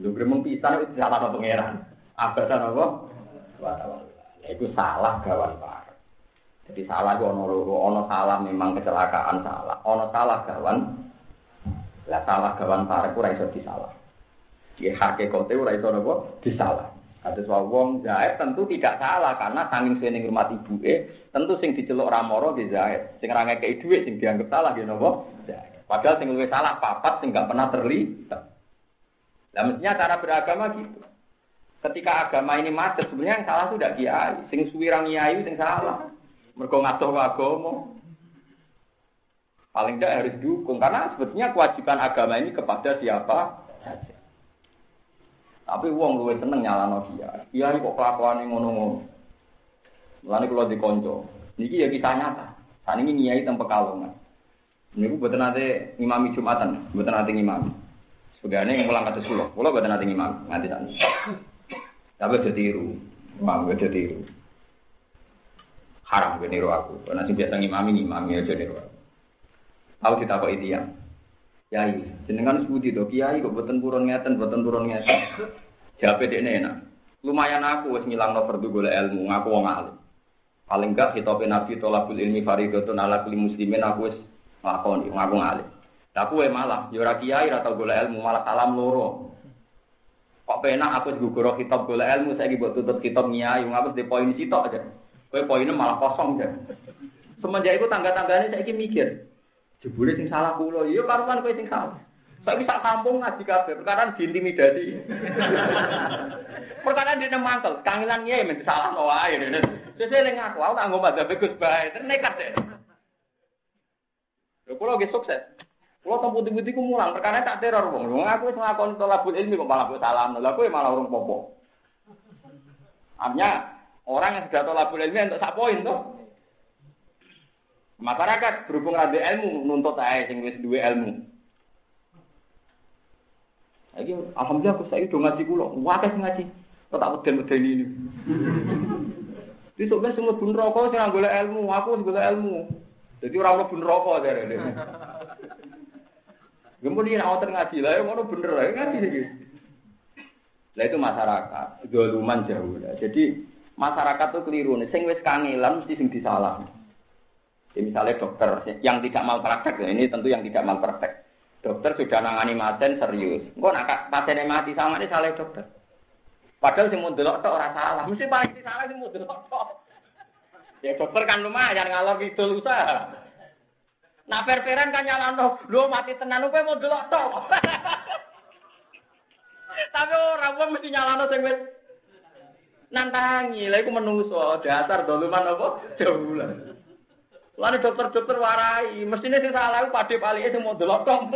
Lu gremeng pisan itu salah apa pangeran. Abad apa? Itu salah gawan par. Jadi salah itu ono loro, ono salah memang kecelakaan salah, ono salah gawan. Lah salah gawan par ku ora iso disalah. Ki hakikate ora iso napa disalah. Ada wong Zaid tentu tidak salah karena sanging sing rumah ibu eh tentu sing diceluk ramoro di Zaid. Sing ra ngekeki dhuwit sing dianggap salah napa? Zaid. Padahal sing luwih salah papat sing gak pernah terlibat. Nah mestinya cara beragama gitu. Ketika agama ini macet sebenarnya yang salah sudah kiai, sing suwirang kiai sing salah. Mergo ngatur agama. Paling tidak harus dukung karena sebetulnya kewajiban agama ini kepada siapa saja. Tapi uang luwe seneng nyalano dia. Iya kok kelakuane ngono-ngono. Mulane kula dikonco. Niki ya kisah nyata. Ini nyai tempe kalongan. Niku boten nate ngimami Jumatan, boten nate ngimami. Sebagainya yang mulang kata sulo, kula boten nate ngimami, nganti tak. Tapi aja tiru, mau aja tiru. Haram gue niru aku. Karena sih biasa ngimami ngimami aja niru aku. Tahu kita kok itu ya? Kiai, jenengan sebudi to, kiai kok boten turun ngeten, boten turun ngeten. Jawabe dekne enak. Lumayan aku wis ngilangno fardu golek ilmu, ngaku wong alim. Paling enggak hitope Nabi tolabul ilmi faridatun ala kulli muslimin aku wis nglakoni, ngaku ngalim. Lah kowe malah ya ora kiai ora tau golek ilmu, malah salam loro. Kok penak aku diguguro kitab golek ilmu saiki mbok tutup kitab nyai, ngapus di poin sitok aja. Kowe poinnya malah kosong aja. Semenjak itu tangga-tangganya saya mikir, Jebule sing salah kula, iya karuan kowe sing salah. Saiki sak kampung ngaji kabeh, perkara diintimidasi. perkara dene mantel, kangelan nyai men salah wae. Sesuk ning aku, aku tak ngomong madzhab Gus bae, nekat deh. Lho kula ge sukses. Kula teng putih-putih ku mulang, perkara tak teror wong. Wong aku wis nglakoni tolabul ilmi kok malah kok salah. Lah kowe malah urung popo. Artinya orang yang sudah tolabul ilmi untuk sak poin tuh. Masyarakat berhubung ada ilmu nuntut aja sing wis duwe ilmu. Lagi alhamdulillah aku saya udah ngaji kula. Wakas ngaji. Kok tak weden-weden ini. Di sok semua bun rokok sing golek ilmu, aku golek ilmu. Jadi orang mlebu rokok dari ini. Kemudian awal ngaji lah, ya ngono bener ya ngaji iki. Lah itu masyarakat, doluman jauh. Jadi masyarakat tuh keliru nih, sing wis kangelan mesti sing disalah. Jadi misalnya dokter yang tidak mal praktek, ya, ini tentu yang tidak mal praktek. Dokter sudah nangani pasien serius. Engko nak pasiennya mati sama ini salah dokter. Padahal sing mau delok tok ora salah. Mesti paling salah sing mau delok tok. Ya dokter kan lumayan ngalor gitu usaha. Nah perperan kan nyalano, lu mati tenan kowe mau tok. Tapi orang wong mesti nyalano sing wis nantangi. Lha iku menungso, dasar doluman apa? Jaulan. Lalu dokter-dokter warai, mestinya sing salah iku padhe palike sing mau delok tok.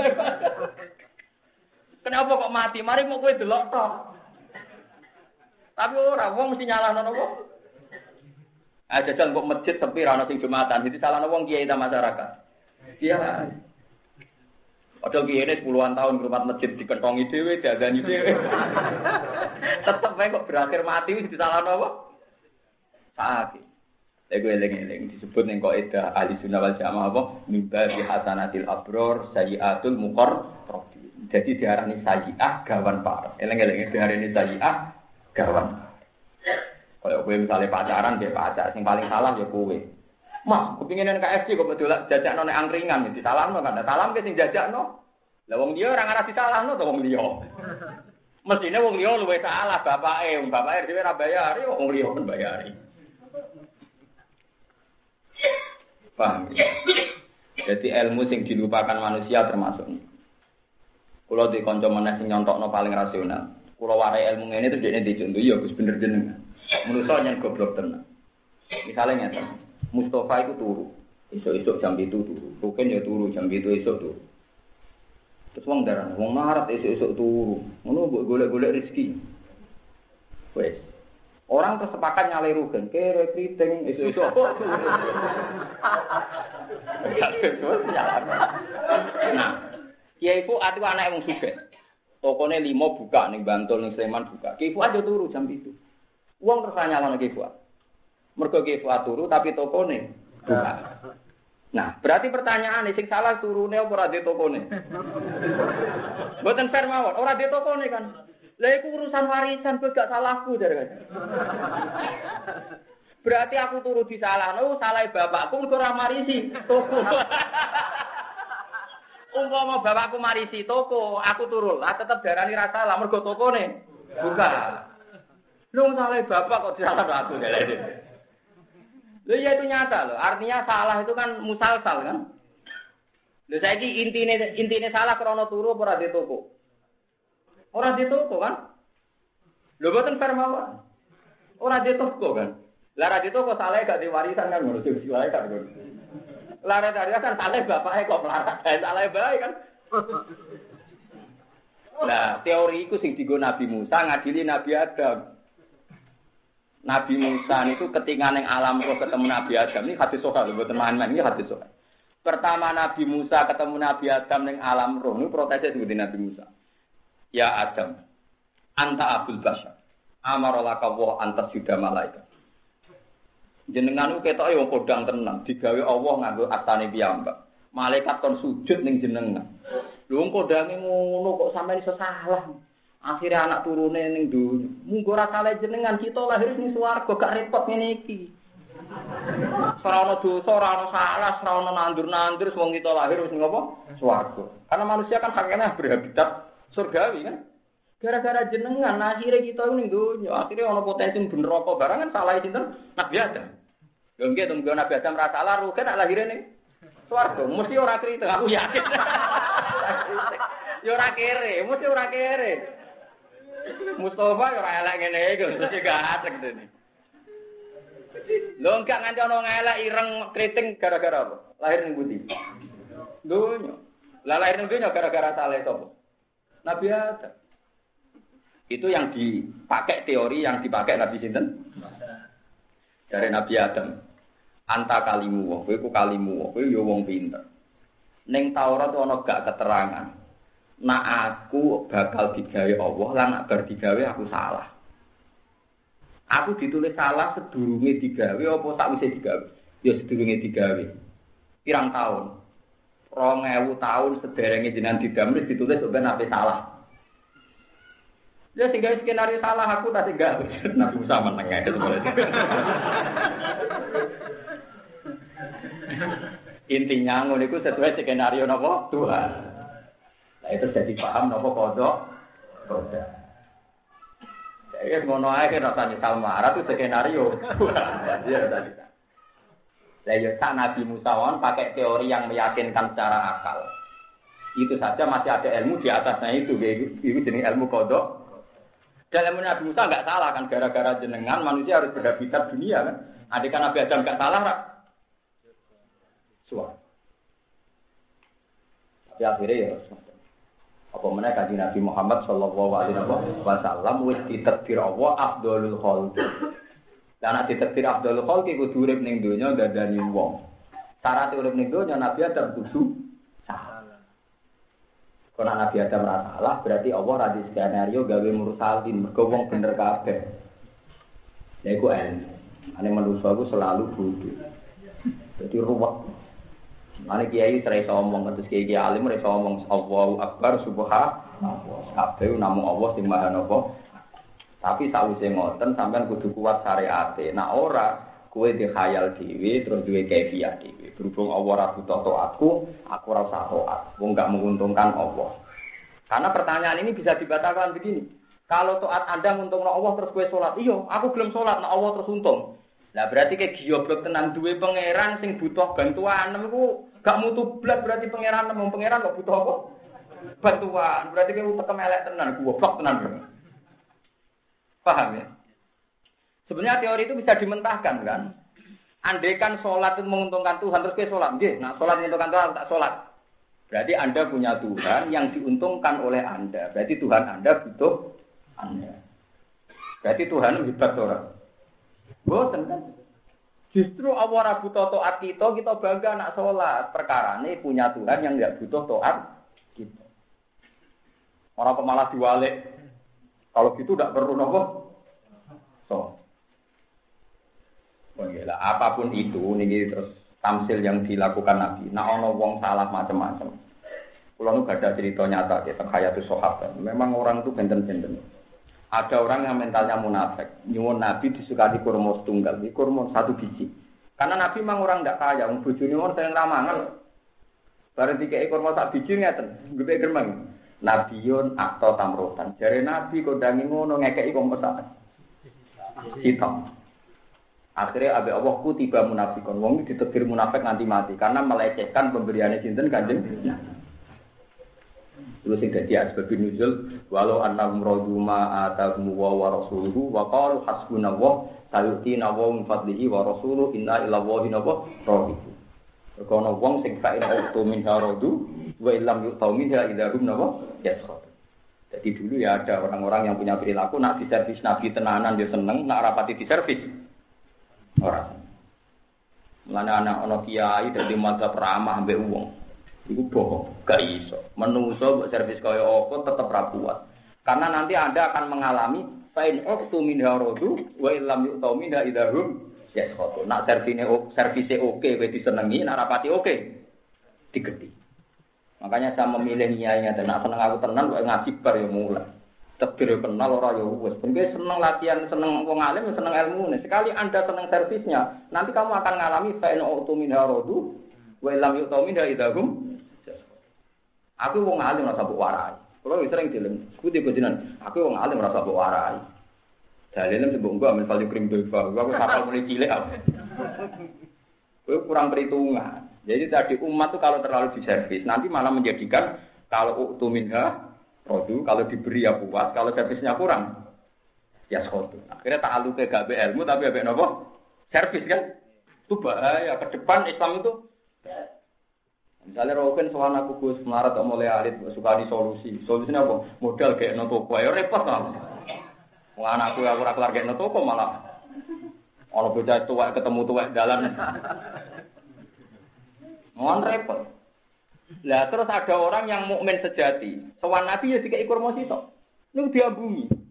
Kenapa kok mati? Mari mau kowe delok tok. Tapi orang wong mesti nyalano apa? Aja jajal kok masjid sepi ra ono sing Jumatan. Jadi salah wong kiai ta masyarakat. Iya. Padahal kiai ini puluhan tahun ke rumah masjid dikentongi dewe, diadani dewe. Tetep aja kok berakhir mati wis salah apa? Sakit. Ego eleng-eleng disebut ning kok eda ahli sunnah wal jamaah apa? Mimba bi hasanatil abror sayyiatul muqar. Jadi diarani sayyiah gawan par. Eleng-eleng diarani sayyiah gawan. Kalau gue misalnya pacaran, dia pacar. Yang paling salah ya gue. Mas, kepingin KFC kok betul jajak nona angkringan, di salah no kan? Salam ke sing jajak no. Lah wong dia orang arah di salah no, wong dia. Mestinya wong dia luwe salah bapak eh, bapak eh dia ora bayar, ya wong dia pun bayari. Paham? Ya? Jadi ilmu sing dilupakan manusia termasuk. Kalau di konco mana sing nyontokno paling rasional. Kalau warai ilmu ini tuh jadi dicontoh, ya Gus bener jenengan. Menurut yang goblok tenang. Misalnya nyata, Mustafa itu turu. Esok-esok jam itu turu. Rukin ya turu, jam itu esok turu. Terus wong darah, wong marat esok-esok turu. Ngono golek-golek rezeki. Wes. Orang terus sepakat nyalai rugen, kere kriting, esok-esok Nah, Kiai itu atu anak yang suka. Tokonya lima buka, nih Bantul, nih Sleman buka. Kiai aja turu jam itu. Uang terus nyalano Ki Fuad. Mergo Ki turu tapi tokone buka. Nah, berarti pertanyaan sing salah turune apa ora di tokone? Mboten fair mawon, ora di tokone kan. Lah iku urusan warisan kok gak salahku jare kan. Berarti aku turu di salah, no, salah bapakku mergo ora marisi toko. Umpama bapakku marisi toko, aku turu lah tetep darani ra salah mergo tokone buka. Lu salah bapak kok salah aku ya Lu ya itu nyata loh. Artinya salah itu kan musalsal kan. Lu saya ini intinya intinya salah krono turu ora di toko. Ora di toko kan? Lu boten permawan. Ora di toko kan. Lara di toko salah gak diwarisan kan sing wae kan. Lara dari kan salah bapaknya kok melarat. Salah bae kan. Nah, teori itu sing digo Nabi Musa ngadili Nabi Adam. Nabi Musa itu ketika neng alam roh ketemu Nabi Adam ini hadis soal buat teman-teman ini hadis soal. Pertama Nabi Musa ketemu Nabi Adam neng alam roh ini protesnya seperti Nabi Musa. Ya Adam, anta abdul bashar. Amarolaka wa antas sudah malaikat. Jenengan itu ketok yang kodang tenang, digawe Allah nganggo astane piyambak. Malaikat kon sujud ning jenengan. Lho kodange ngono kok sampeyan iso salah. Akhirnya anak turune ning dunya. Munggo ora kalih jenengan kita lahir ning swarga gak repot ngene iki. Ora ana dosa, ora ana salah, ora ana nandur-nandur wong kita lahir wis ngopo? Swarga. Karena manusia kan hakikatnya berhabitat surgawi kan. Gara-gara jenengan akhirnya kita ning dunya, akhirnya ana potensi bener apa barang kan salah sinten? Nabi Adam. Lho nggih tunggu Nabi Adam ra salah rugen lahirnya ning swarga. Mesti ora kritik, aku yakin. Ya ora kere, mesti ora kere. Mustafa ora elek ngene iki mesti gak asik dene. Lho enggak nganti ana ngelek ireng kriting gara-gara apa? Lahir ning pundi? Dunya. Lah lahir ning dunya gara-gara salah sapa? Nabi Adam. Itu yang dipakai teori yang dipakai Nabi sinten? Dari Nabi Adam. Anta kalimu, kowe ku kalimu, kowe yo wong pinter. Ning Taurat ana gak keterangan nak aku bakal digawe Allah lan nak bar digawe aku salah. Aku ditulis salah sedurunge digawe apa sakwise digawe? Ya sedurunge digawe. Pirang tahun? Rong ewu tahun sederenge jenengan didamel ditulis sampai nabi salah. Ya sehingga skenario salah aku tak enggak. Nabi Musa meneng itu. Intinya ngono iku sesuai skenario napa Tuhan. Nah itu jadi paham napa kodok kodok. Ya ngono ae kan rasa nyesal marah itu skenario. Ya tadi. Lah ya tak Nabi Musa pakai teori yang meyakinkan secara akal. Itu saja masih ada ilmu di atasnya itu, itu jenis ilmu kodok. Dan ilmu Nabi Musa nggak salah kan, gara-gara jenengan manusia harus berhabitat dunia kan. Adik Nabi Adam nggak salah, rak. Suara. Tapi akhirnya ya apa mana kaji Nabi Muhammad Shallallahu Alaihi Wasallam wis diterbir Allah Abdul Khalq. Dan nanti diterbir Abdul Khalq iku urip ning donya dadani wong. Syarat urip ning donya Nabi Adam kudu salah. Kalau Nabi Adam salah berarti Allah radi skenario gawe mursalin mergo bener kabeh. Ya iku en. Ane manusia aku selalu bodoh. Jadi ruwet. Mana kiai serai somong, terus kiai kiai alim serai somong, Allahu Akbar, Subhanallah. Kabeh namu Allah sing maha nopo. Tapi sausé ngoten sampean kudu kuat syariate. Nah ora kue dikhayal dhewe terus duwe kefiah dhewe. Berhubung Allah ora butuh taatku, aku ora usah taat. Menguntungkan Allah. Karena pertanyaan ini bisa dibatalkan begini. Kalau taat Anda menguntungkan Allah terus kue sholat, iya, aku belum sholat, nah Allah terus untung. Nah berarti kayak gioblok tenan duwe pangeran sing butuh bantuan, niku Gak mutu blas berarti pangeran mau pangeran kok butuh apa? Bantuan. Berarti kayak tekem elek tenan, goblok tenan. Paham ya? Sebenarnya teori itu bisa dimentahkan kan? Andai kan sholat itu menguntungkan Tuhan, terus ke sholat. Nggih, nah sholat menguntungkan Tuhan, tak sholat. Berarti Anda punya Tuhan yang diuntungkan oleh Anda. Berarti Tuhan Anda butuh Anda. Berarti Tuhan hebat orang. Bosan kan? Justru Allah butuh toat kita, kita bangga nak sholat. Perkara ini punya Tuhan yang nggak butuh toat kita. Orang pemalas diwalik. Kalau gitu tidak perlu nopo. So. Oh iya apa pun itu, ini terus tamsil yang dilakukan Nabi. Nah, ono wong salah macam-macam. Kalau nu gak ada cerita nyata kita kayak itu sahabat. Memang orang itu benten-benten. Ada orang yang mentalnya munafik. Nyuwun Nabi disukati kurma tunggal, di kurma satu biji. Karena Nabi memang orang tidak kaya, wong orang sering ramangan. Bareng tiga ekor satu biji ngeten, gede germeng. Nabiun atau tamrotan. Jari Nabi kodangi ngono ngekei kompesan. Hitam. Akhirnya abe Allah ku tiba munafikon. Wong ditetir munafik nganti mati karena melecehkan pemberiannya sinten kanjeng. Terus sing dadi asbab nuzul walau annahum radu ma atahum wa wa rasuluhu wa qalu hasbunallah sayutina wa min fadlihi wa rasuluhu inna ila wahi napa rahibu. Kono wong sing fa ina utu min haradu wa illam yu'tau minha idza hum napa yaskhut. Jadi dulu ya ada orang-orang yang punya perilaku nak diservis nabi tenanan dia seneng, nak rapati diservis orang. Mulane anak ono kiai dadi madzhab ramah mbek. Iku bohong, gak iso. Menungso buat servis kaya apa tetep ra kuat. Karena nanti Anda akan mengalami fa'in uqtu min harodu wa illam yu'tau minha idahum ya khoto. Nak servisnya servisnya oke, kowe disenengi, nak rapati oke. Digeti. Makanya saya memilih niatnya dan nak seneng aku tenan kok ngaji bar ya mulai. Tebir ya kenal ora ya wis. Mungkin seneng latihan, seneng wong alim, ya seneng ilmu. Sekali Anda seneng servisnya, nanti kamu akan mengalami fa'in uqtu min harodu wa illam yu'tau minha idahum Aku wong alim rasa mbok warai. Kalau sering dilem, tipe jenengan, aku wong alim rasa mbok warai. Dalilnya sebelum gua ambil value krim doiva, gua aku kapal mulai cilik aku. Gue kurang perhitungan. Jadi tadi umat tuh kalau terlalu diservis, nanti malah menjadikan kalau utuh minha, produk, kalau diberi ya puas, kalau servisnya kurang, ya schotu. Akhirnya tak alu ke gak ilmu tapi abek nopo servis kan. Itu bahaya. Ke depan Islam itu Misalnya Rokin soal aku Gus melarat atau mulai alit suka di solusi. Solusinya apa? Modal kayak no toko. Ya repot kan. Wah anakku aku kelar kayak no toko malah. Ono bocah tua ketemu tua jalan. Mohon repot. Lah terus ada orang yang mukmin sejati. Soal Nabi ya tiga ekor mau sitok. Ini dia bumi.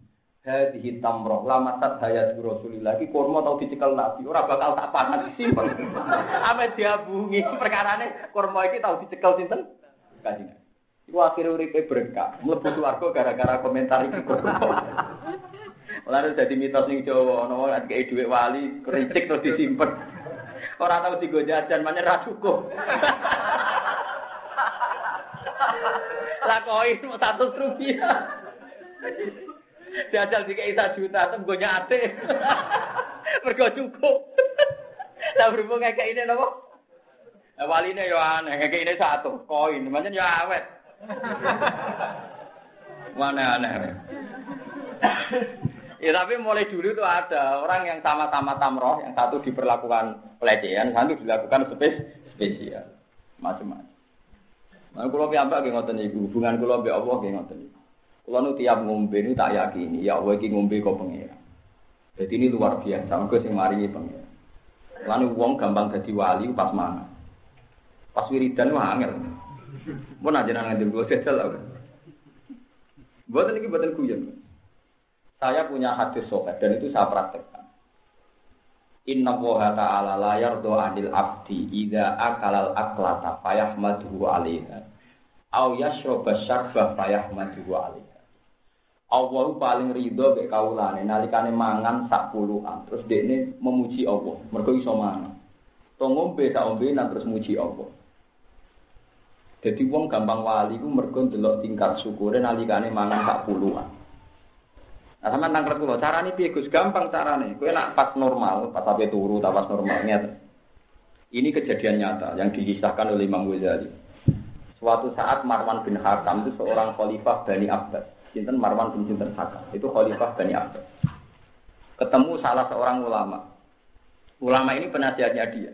Hadhihi tamroh lamatat hayat Rasulillah iki kurma tau dicekel Nabi ora bakal tak pangan simpen. Ame diabungi perkarane kurma iki tau dicekel sinten? Kanjeng. Iku akhire uripe berkah, mlebu swarga gara-gara komentar iki kurma. Lalu jadi mitos ning Jawa ana wong kayak dhuwit wali, kericik terus disimpen. Ora tau digo jajan, mana ra cukup. Mau satu rupiah. Jajal jika isa juta, tem gue nyate. Mergo cukup. Lah berhubung kayak ini nopo? Nah, wali ini ya aneh, kayak ini satu koin, macam ya awet. Mana aneh. ya tapi mulai dulu itu ada orang yang sama-sama tamroh, yang satu diperlakukan pelecehan, satu dilakukan spes spesial, macam-macam. Nah, kalau piyambak nggih ngoten iku, hubungan kula mbek Allah nggih ngoten iku. Kula nu tiap ngombe nu tak yakini, ya Allah iki ngombe kok pengira. Jadi ini luar biasa, mergo sing maringi pengira. Lalu wong gampang dadi wali pas mana? Pas wiridan mah angel. Mun aja nang ngendel kula sesel. Buatan ini buatan kuyon. Saya punya hadis sobat dan itu saya praktekkan. Inna woha ta'ala la yardo anil abdi Ida akalal aklata Fayahmaduhu alaiha Au yashroba syarbah Fayahmaduhu alaiha Allah paling ridho be kaulane nalikane mangan sak puluhan terus dekne memuji Allah mergo iso mangan to ngombe sak ombenan terus muji Allah jadi wong gampang wali ku mergo ndelok tingkat syukure nalikane mangan sak puluhan Nah, sama nangkret kula, carane piye Gus? Gampang carane. Kowe nak pas normal, pas sampai turu, tak pas normal. Ini kejadian nyata yang dikisahkan oleh Imam Ghazali. Suatu saat Marwan bin Hakam itu seorang khalifah Bani Abbas. Sinten Marwan bin Sinten Hakam. Itu khalifah Bani Abbas. Ketemu salah seorang ulama. Ulama ini penasihatnya dia.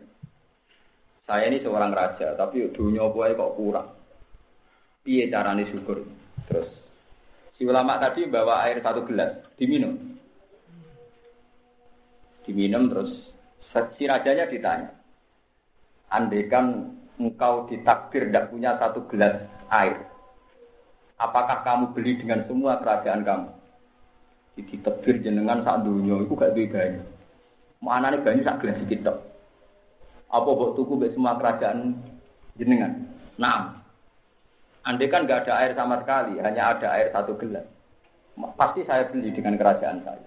Saya ini seorang raja, tapi dunia gue kok kurang. Piye carane syukur? Terus Si ulama tadi bawa air satu gelas, diminum. Diminum terus si rajanya ditanya. Andaikan engkau ditakdir tidak punya satu gelas air, apakah kamu beli dengan semua kerajaan kamu? Jadi takdir jenengan saat dunia itu gak duwe banyak. Mana nih banyak sak gelas sedikit Apa buat tuku be semua kerajaan jenengan? Nah, Andai kan nggak ada air sama sekali, hanya ada air satu gelas. Pasti saya beli dengan kerajaan saya.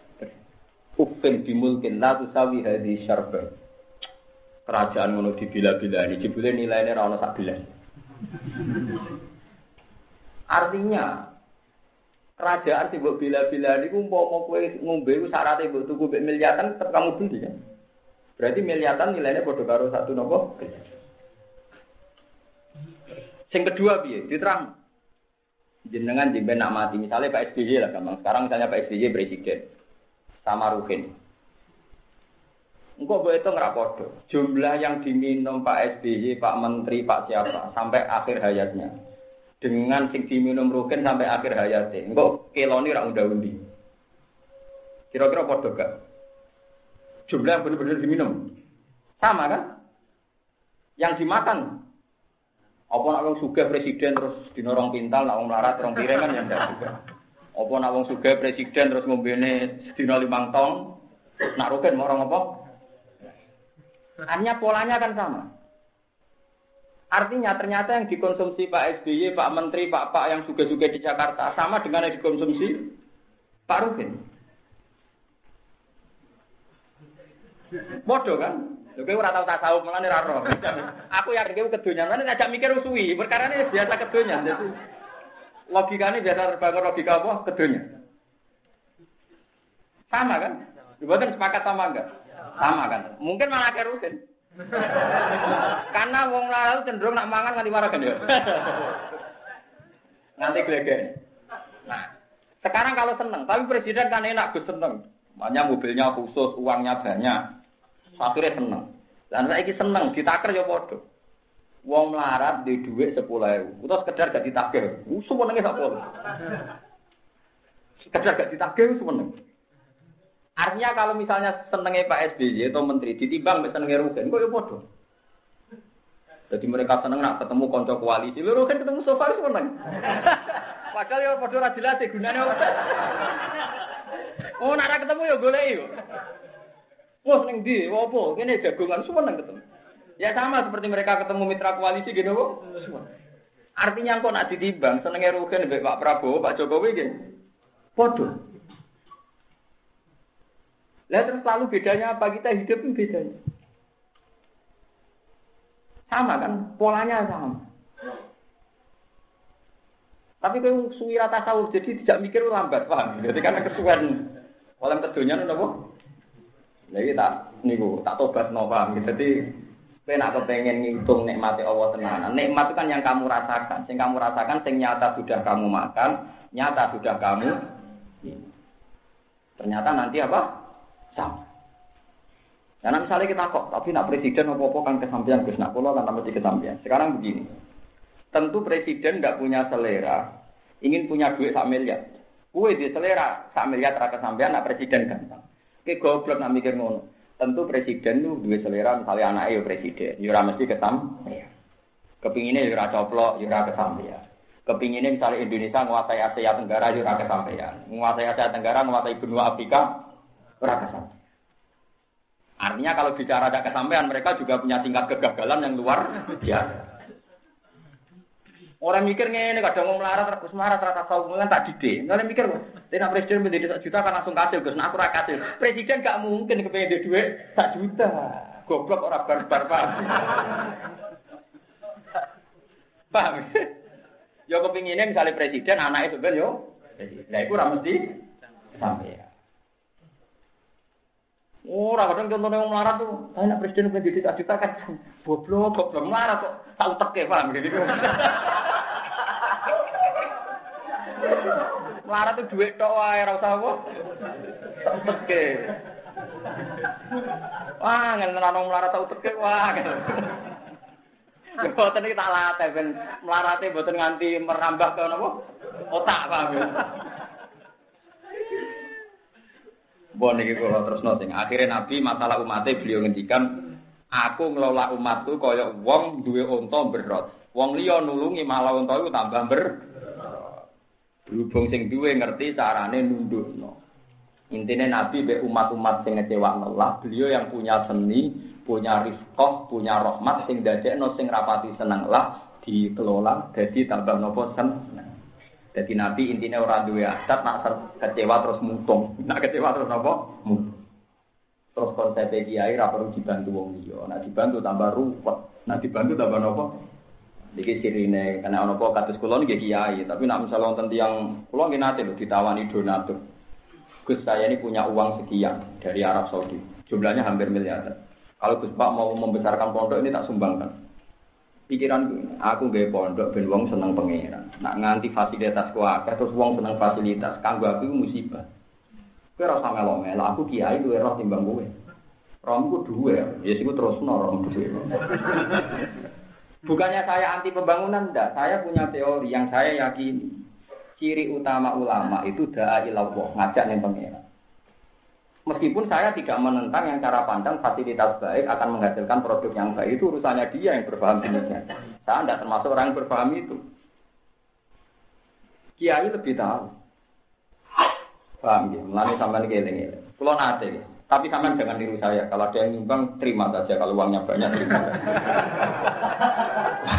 Upin dimulkin la tusawi hadhi syarba. Kerajaan ngono dibila-bila ini, jebule nilainya ra sak gelas. Artinya kerajaan sing mbok bila-bila niku umpama kowe ngombe ku syaratnya mbok tuku miliatan tetap kamu beli kan. Berarti miliatan nilainya padha karo satu nopo Sing kedua piye? Diterang. Jenengan jemben nak mati. Misalnya Pak SBY lah gampang. Sekarang misalnya Pak SBY presiden. Sama Rukin. Engkau boleh itu ngerapodo. Jumlah yang diminum Pak SBY, Pak Menteri, Pak siapa. Sampai akhir hayatnya. Dengan sing diminum Rukin sampai akhir hayatnya. Engkau keloni udah undi. Kira-kira podo gak? Jumlah yang benar-benar diminum. Sama kan? Yang dimakan apa nak wong sugih presiden terus dinorong pintal, nak wong melarat rong piring kan ya ndak juga. Apa nak wong sugih presiden terus ngombene sedina limang tong, nak rugen mau orang apa? Hanya polanya kan sama. Artinya ternyata yang dikonsumsi Pak SBY, Pak Menteri, Pak Pak yang juga-juga di Jakarta sama dengan yang dikonsumsi Pak Rugen. Bodoh kan? Lho kowe ora tau tasawuf mulane ora roh. Aku yakin kowe kedonyan, mulane ajak mikir suwi, perkara ini biasa kedonyan. Jadi logikane biasa terbangun logika apa? Kedonyan. Sama kan? Dibuatkan sepakat sama enggak? Sama kan? Mungkin malah ada rutin. Karena wong lalu cenderung nak mangan nganti marah kan ya. Nanti gelegen. Nah, sekarang kalau seneng, tapi presiden kan enak gus seneng. Makanya mobilnya khusus, uangnya banyak. Akhirnya seneng. Dan saya seneng, ditaker ya bodoh. Wong melarat di duit sepuluh ribu. Itu sekedar gak ditakir. Semua nengis apa? Sekedar gak ditakir, semua nengis. Artinya kalau misalnya senengnya Pak SBY atau Menteri ditimbang senengnya Rugen, kok ya bodoh. Jadi mereka seneng nak ketemu konco koalisi, lu kan ketemu Sofar seneng. Padahal ya bodoh rajin jelas gunanya apa. Oh, nak ketemu ya golek yo. Wah, ning ndi? Opo? Kene jagongan nang ketemu. Ya sama seperti mereka ketemu mitra koalisi gitu kok. Artinya kok nak ditimbang senenge Rugen mbek Pak Prabowo, Pak Jokowi gitu. Podo. Lah terus lalu bedanya apa kita hidup bedanya? Sama kan? Polanya sama. Tapi kalau suwi rata tasawuf jadi tidak mikir lambat, paham? Jadi karena kesuwen oleh kedunya nopo. Jadi tak niku tak tobat no paham. Jadi kowe nak kepengen ngitung nikmati Allah tenanan. Nikmat itu kan yang kamu rasakan. Sing kamu rasakan sing nyata sudah kamu makan, nyata sudah kamu Ternyata nanti apa? Sama. Karena misalnya kita kok, tapi nak presiden apa-apa kan kesampaian, Gus, nak kan tambah kesampaian. Sekarang begini, Tentu presiden tidak punya selera, ingin punya duit sak miliar. Kue di selera sak miliar teraka sampean, nak presiden gampang. Oke goblok nak mikir ngono. Tentu presiden tuh duit selera, misalnya anak ya presiden, yura mesti kesam. Kepinginnya yura coplok, yura kesampaian. Kepinginnya misalnya Indonesia menguasai Asia Tenggara, yura kesampaian. Menguasai Asia Tenggara, menguasai benua Afrika, yura kesampaian. Artinya kalau bicara ada kesampaian, mereka juga punya tingkat kegagalan yang luar biasa. Orang mikir ngene kadang mau melarat terus melarat rata tahu kan tak dide. Orang mikir tidak presiden menjadi sak juta kan langsung kasih Gus. Nah aku ra kasih. Presiden gak mungkin kepengen di duit sak juta. Goblok orang barbar paham. paham? Yo kepinginnya misalnya presiden anaknya sebenarnya yo. Nah itu mesti sampai ya. Ora kadang contohnya yang melarat tuh, anak presiden pengen jadi juta kan goblok, goblok melarat kok tahu teke paham gitu. Melarat tuh duit tok wae ora usah apa. Tak teke. Wah, ngene nang melarat tau teke wah. Ya boten iki tak latih ben melarate boten nganti merambah ke napa? Otak paham ya. Bon iki kula terusno sing akhire Nabi masalah umatnya beliau ngendikan aku ngelola umatku kaya wong duwe unta berot. Wong liya nulungi malah unta iku tambah ber. Berhubung sing duwe ngerti carane nundukno. Intinya Nabi be umat-umat sing ngecewakno Allah, beliau yang punya seni, punya rizqah, punya rahmat sing dadekno sing rapati seneng lah dikelola jadi tambah nopo seneng. Jadi Nabi intinya orang dua adat, nak kecewa terus mutung, nak kecewa terus apa? Mutung. Terus konsep kiai ra perlu dibantu wong liya, nak dibantu tambah ruwet, nak dibantu tambah nopo? Iki sirine karena ono apa kados kula nggih kiai, tapi nak misalnya wonten tiyang kula nggih nate lho ditawani donatur. Gus saya ini punya uang sekian dari Arab Saudi, jumlahnya hampir miliaran. Kalau Gus Pak mau membesarkan pondok ini tak sumbangkan pikiran aku gak pondok ben wong seneng pangeran. Nak nganti fasilitas ku akeh terus wong seneng fasilitas, kanggo aku musibah. Kowe ora usah melo aku kiai duwe roh timbang kowe. Rohku duwe, ya siku terus roh duwe. Bukannya saya anti pembangunan, enggak. Saya punya teori yang saya yakini. Ciri utama ulama itu da'a ilallah, ngajak nih pangeran. Meskipun saya tidak menentang yang cara pandang fasilitas baik akan menghasilkan produk yang baik itu urusannya dia yang berpaham demikian. Saya tidak termasuk orang yang berpaham itu. Kiai lebih tahu. Paham ya? Melani sampai ini. Kalau nanti, tapi sampai jangan niru saya. Kalau ada yang nyumbang, terima saja. Kalau uangnya banyak, terima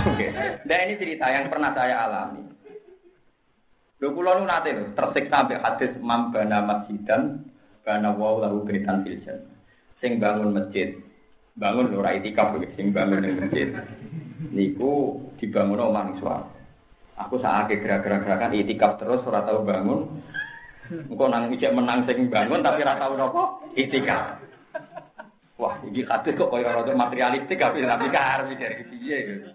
Oke. Nah ini cerita yang pernah saya alami. Dua puluh nanti tersiksa sampai hadis mambana masjidan karena wow lahu baitan fil Sing bangun masjid, bangun lho itikaf sing bangun ning masjid. Niku dibangun omah ning Aku saake gerak-gerak gerakan itikaf terus ora tau bangun. Engko nang ijek menang sing bangun tapi ora tau napa itikaf. Wah, ini hadis kok kaya rada materialistik tapi tapi kar mikir piye gitu.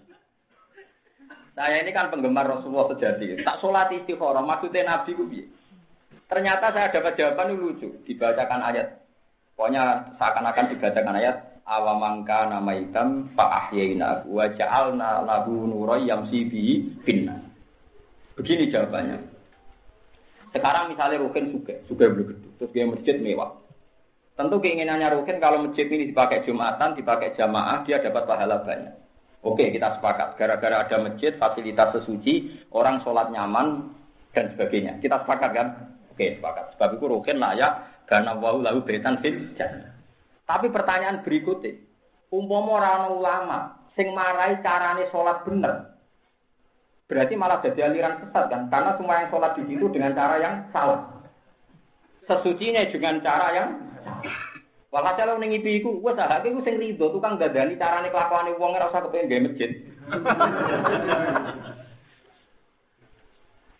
Saya ini kan penggemar Rasulullah sejati. Tak sholat istikharah, maksudnya Nabi ku? Ternyata saya dapat jawaban lucu. Dibacakan ayat. Pokoknya seakan-akan dibacakan ayat. Awamangka nama hitam fa'ahyayna wa ja'alna lahu nuroy yamsi finna. Begini jawabannya. Sekarang misalnya Rukin juga, juga belum Terus dia masjid mewah. Tentu keinginannya Rukin kalau masjid ini dipakai Jumatan, dipakai jamaah, dia dapat pahala banyak. Oke, kita sepakat. Gara-gara ada masjid, fasilitas sesuci, orang sholat nyaman, dan sebagainya. Kita sepakat kan? Oke, sepakat. Sebab itu rukin layak karena wau lalu betan fil. Tapi pertanyaan berikutnya, umpama orang ulama sing marai carane sholat bener, berarti malah jadi aliran sesat kan? Karena semua yang sholat di situ dengan cara yang salah. Sesucinya dengan cara yang salah. Walhasil ning ngipi iku wis sahake iku sing rido tukang dadani carane kelakuane wong ora usah kepengin gawe masjid.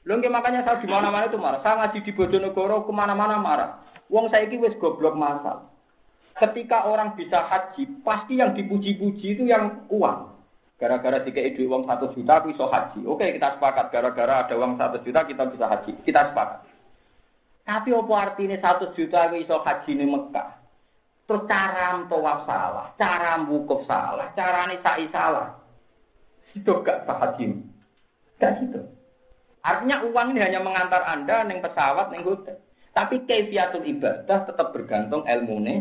Lho makanya saya di mana-mana itu marah. Saya ngaji di Bojonegoro ke mana-mana marah. Wong saya wis goblok masal. Ketika orang bisa haji, pasti yang dipuji-puji itu yang uang. Gara-gara jika duit uang satu juta, bisa haji. Oke, kita sepakat. Gara-gara ada uang satu juta, kita bisa haji. Kita sepakat. Tapi apa artinya satu juta bisa haji di Mekah? Terus cara tawaf salah, cara wukuf salah, cara nisai salah. Itu gak haji. Gak gitu. Artinya uang ini hanya mengantar Anda neng pesawat, neng hotel. Tapi kaifiatul ibadah tetap bergantung ilmu nih.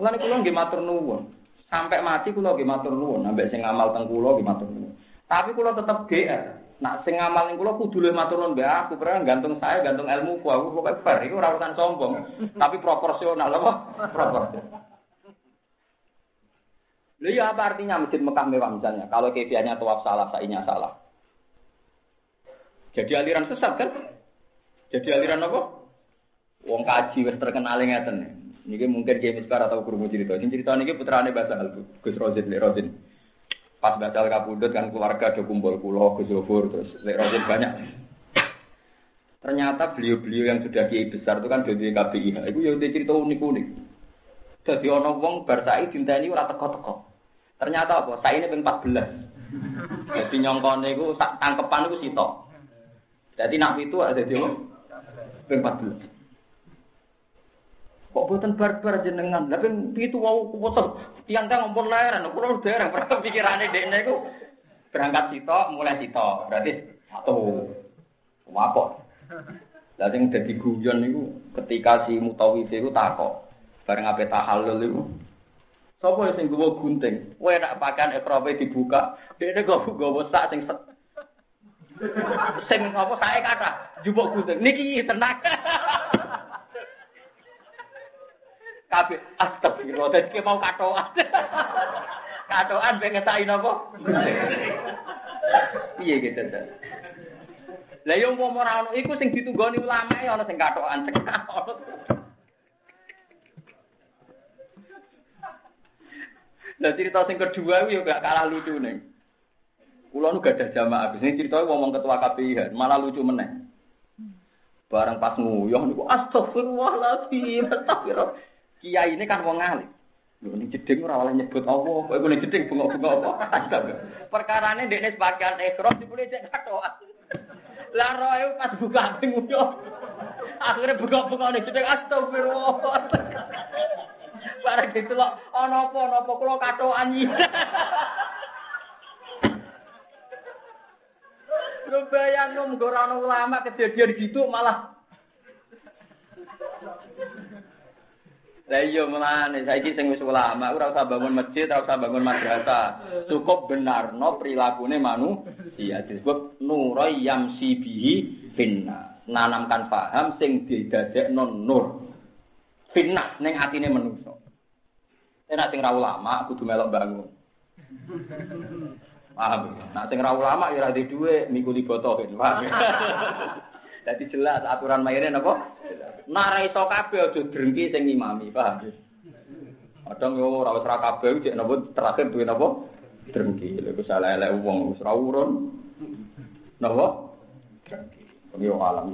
Mulane kula nggih matur nuwun. Sampai mati kula nggih matur nuwun, sampai sing ngamal teng kula nggih matur nuwun. Tapi kula tetap GR. Nak sing ngamal ning kula kudu luwih matur nuwun mbek aku, pernah gantung saya, gantung ilmu ku aku pokoke bar iku ora urusan sombong, tapi proporsional apa? Proporsional. Lalu ya apa artinya masjid Mekah mewah misalnya? Kalau kebiasaannya tawaf salah, sainya salah. Jadi aliran sesat kan? Jadi aliran apa? Wong kaji wis terkenal ngeten. Niki mungkin game sekarang atau kurung cerita. Sing cerita niki putrane Basal Gus Rozin Le Rozin. Pas Basal kabudut kan keluarga do kumpul kula Gus Zofur terus Le Rozin banyak. Ternyata beliau-beliau yang sudah kiai besar itu kan jadi KPI. Itu ya cerita unik-unik. Jadi ono wong bar saiki dinteni ora teko-teko. Ternyata apa? Saya ini ping 14. Jadi nyongkone iku tangkepan iku sitok. Jadi nak itu ada di ping 14. Kok boten barbar jenengan? Lah ping pitu wau kuwoten. Tiang tang ngompol leren, kula dereng pikirane dekne iku berangkat sitok, mulai sitok. Berarti satu. Apa? Lah sing dadi guyon niku ketika si Mutawif iku takok. Bareng ape tahallul iku Sopo sing gowo gunting? Kowe nak pakan ekrope dibuka, dekne go gowo sak sing sing apa sae kata jupuk gunting. Niki tenang. Kabeh astagfirullah dadi mau katoan. katoan ben ngetaki napa? Piye gitu ta? Lah yo mau ono iku sing ditunggoni ulama ya ana sing katokan sing Nah cerita sing kedua itu gak kalah lucu nih. Kulo nu gak ada jamaah. Biasanya cerita ngomong ketua KPI malah lucu meneh. Barang pas nguyuh niku astagfirullahaladzim, astagfirullah. Kiai ini kan wong alim. Lho ning jeding ora oleh nyebut Allah, kok ning jeding bengok-bengok apa? Astaga. Perkarane ndekne sebagian ikhram dipune cek katokan. Lah roe pas buka nguyuh. Akhirnya bengok-bengok ning jeding astagfirullah. Barang gitu loh, ana apa ana apa kula katokan iki. Lu bayang nom ora ulama kejadian gitu malah Lah iya mulane saiki sing wis ulama ora usah bangun masjid, ora usah bangun madrasah. Cukup benarno prilakune manusia disebut nurai yamsi bihi finna. Nanamkan paham sing didadekno nur. Finna ning atine manusa. Nek sing ra ulama kudu melok bangun. Paham? Nak sing ra ulama ya ora di dhuwit mikuli botoh paham. Dadi jelas aturan mayane napa? Nak ra iso kabeh aja drengki sing imami, paham? Kadang yo ora wis ra kabeh cek napa terakhir duwe napa? Drengki. Lha wis elek wong wis ra urun. Napa? Drengki. Yo alam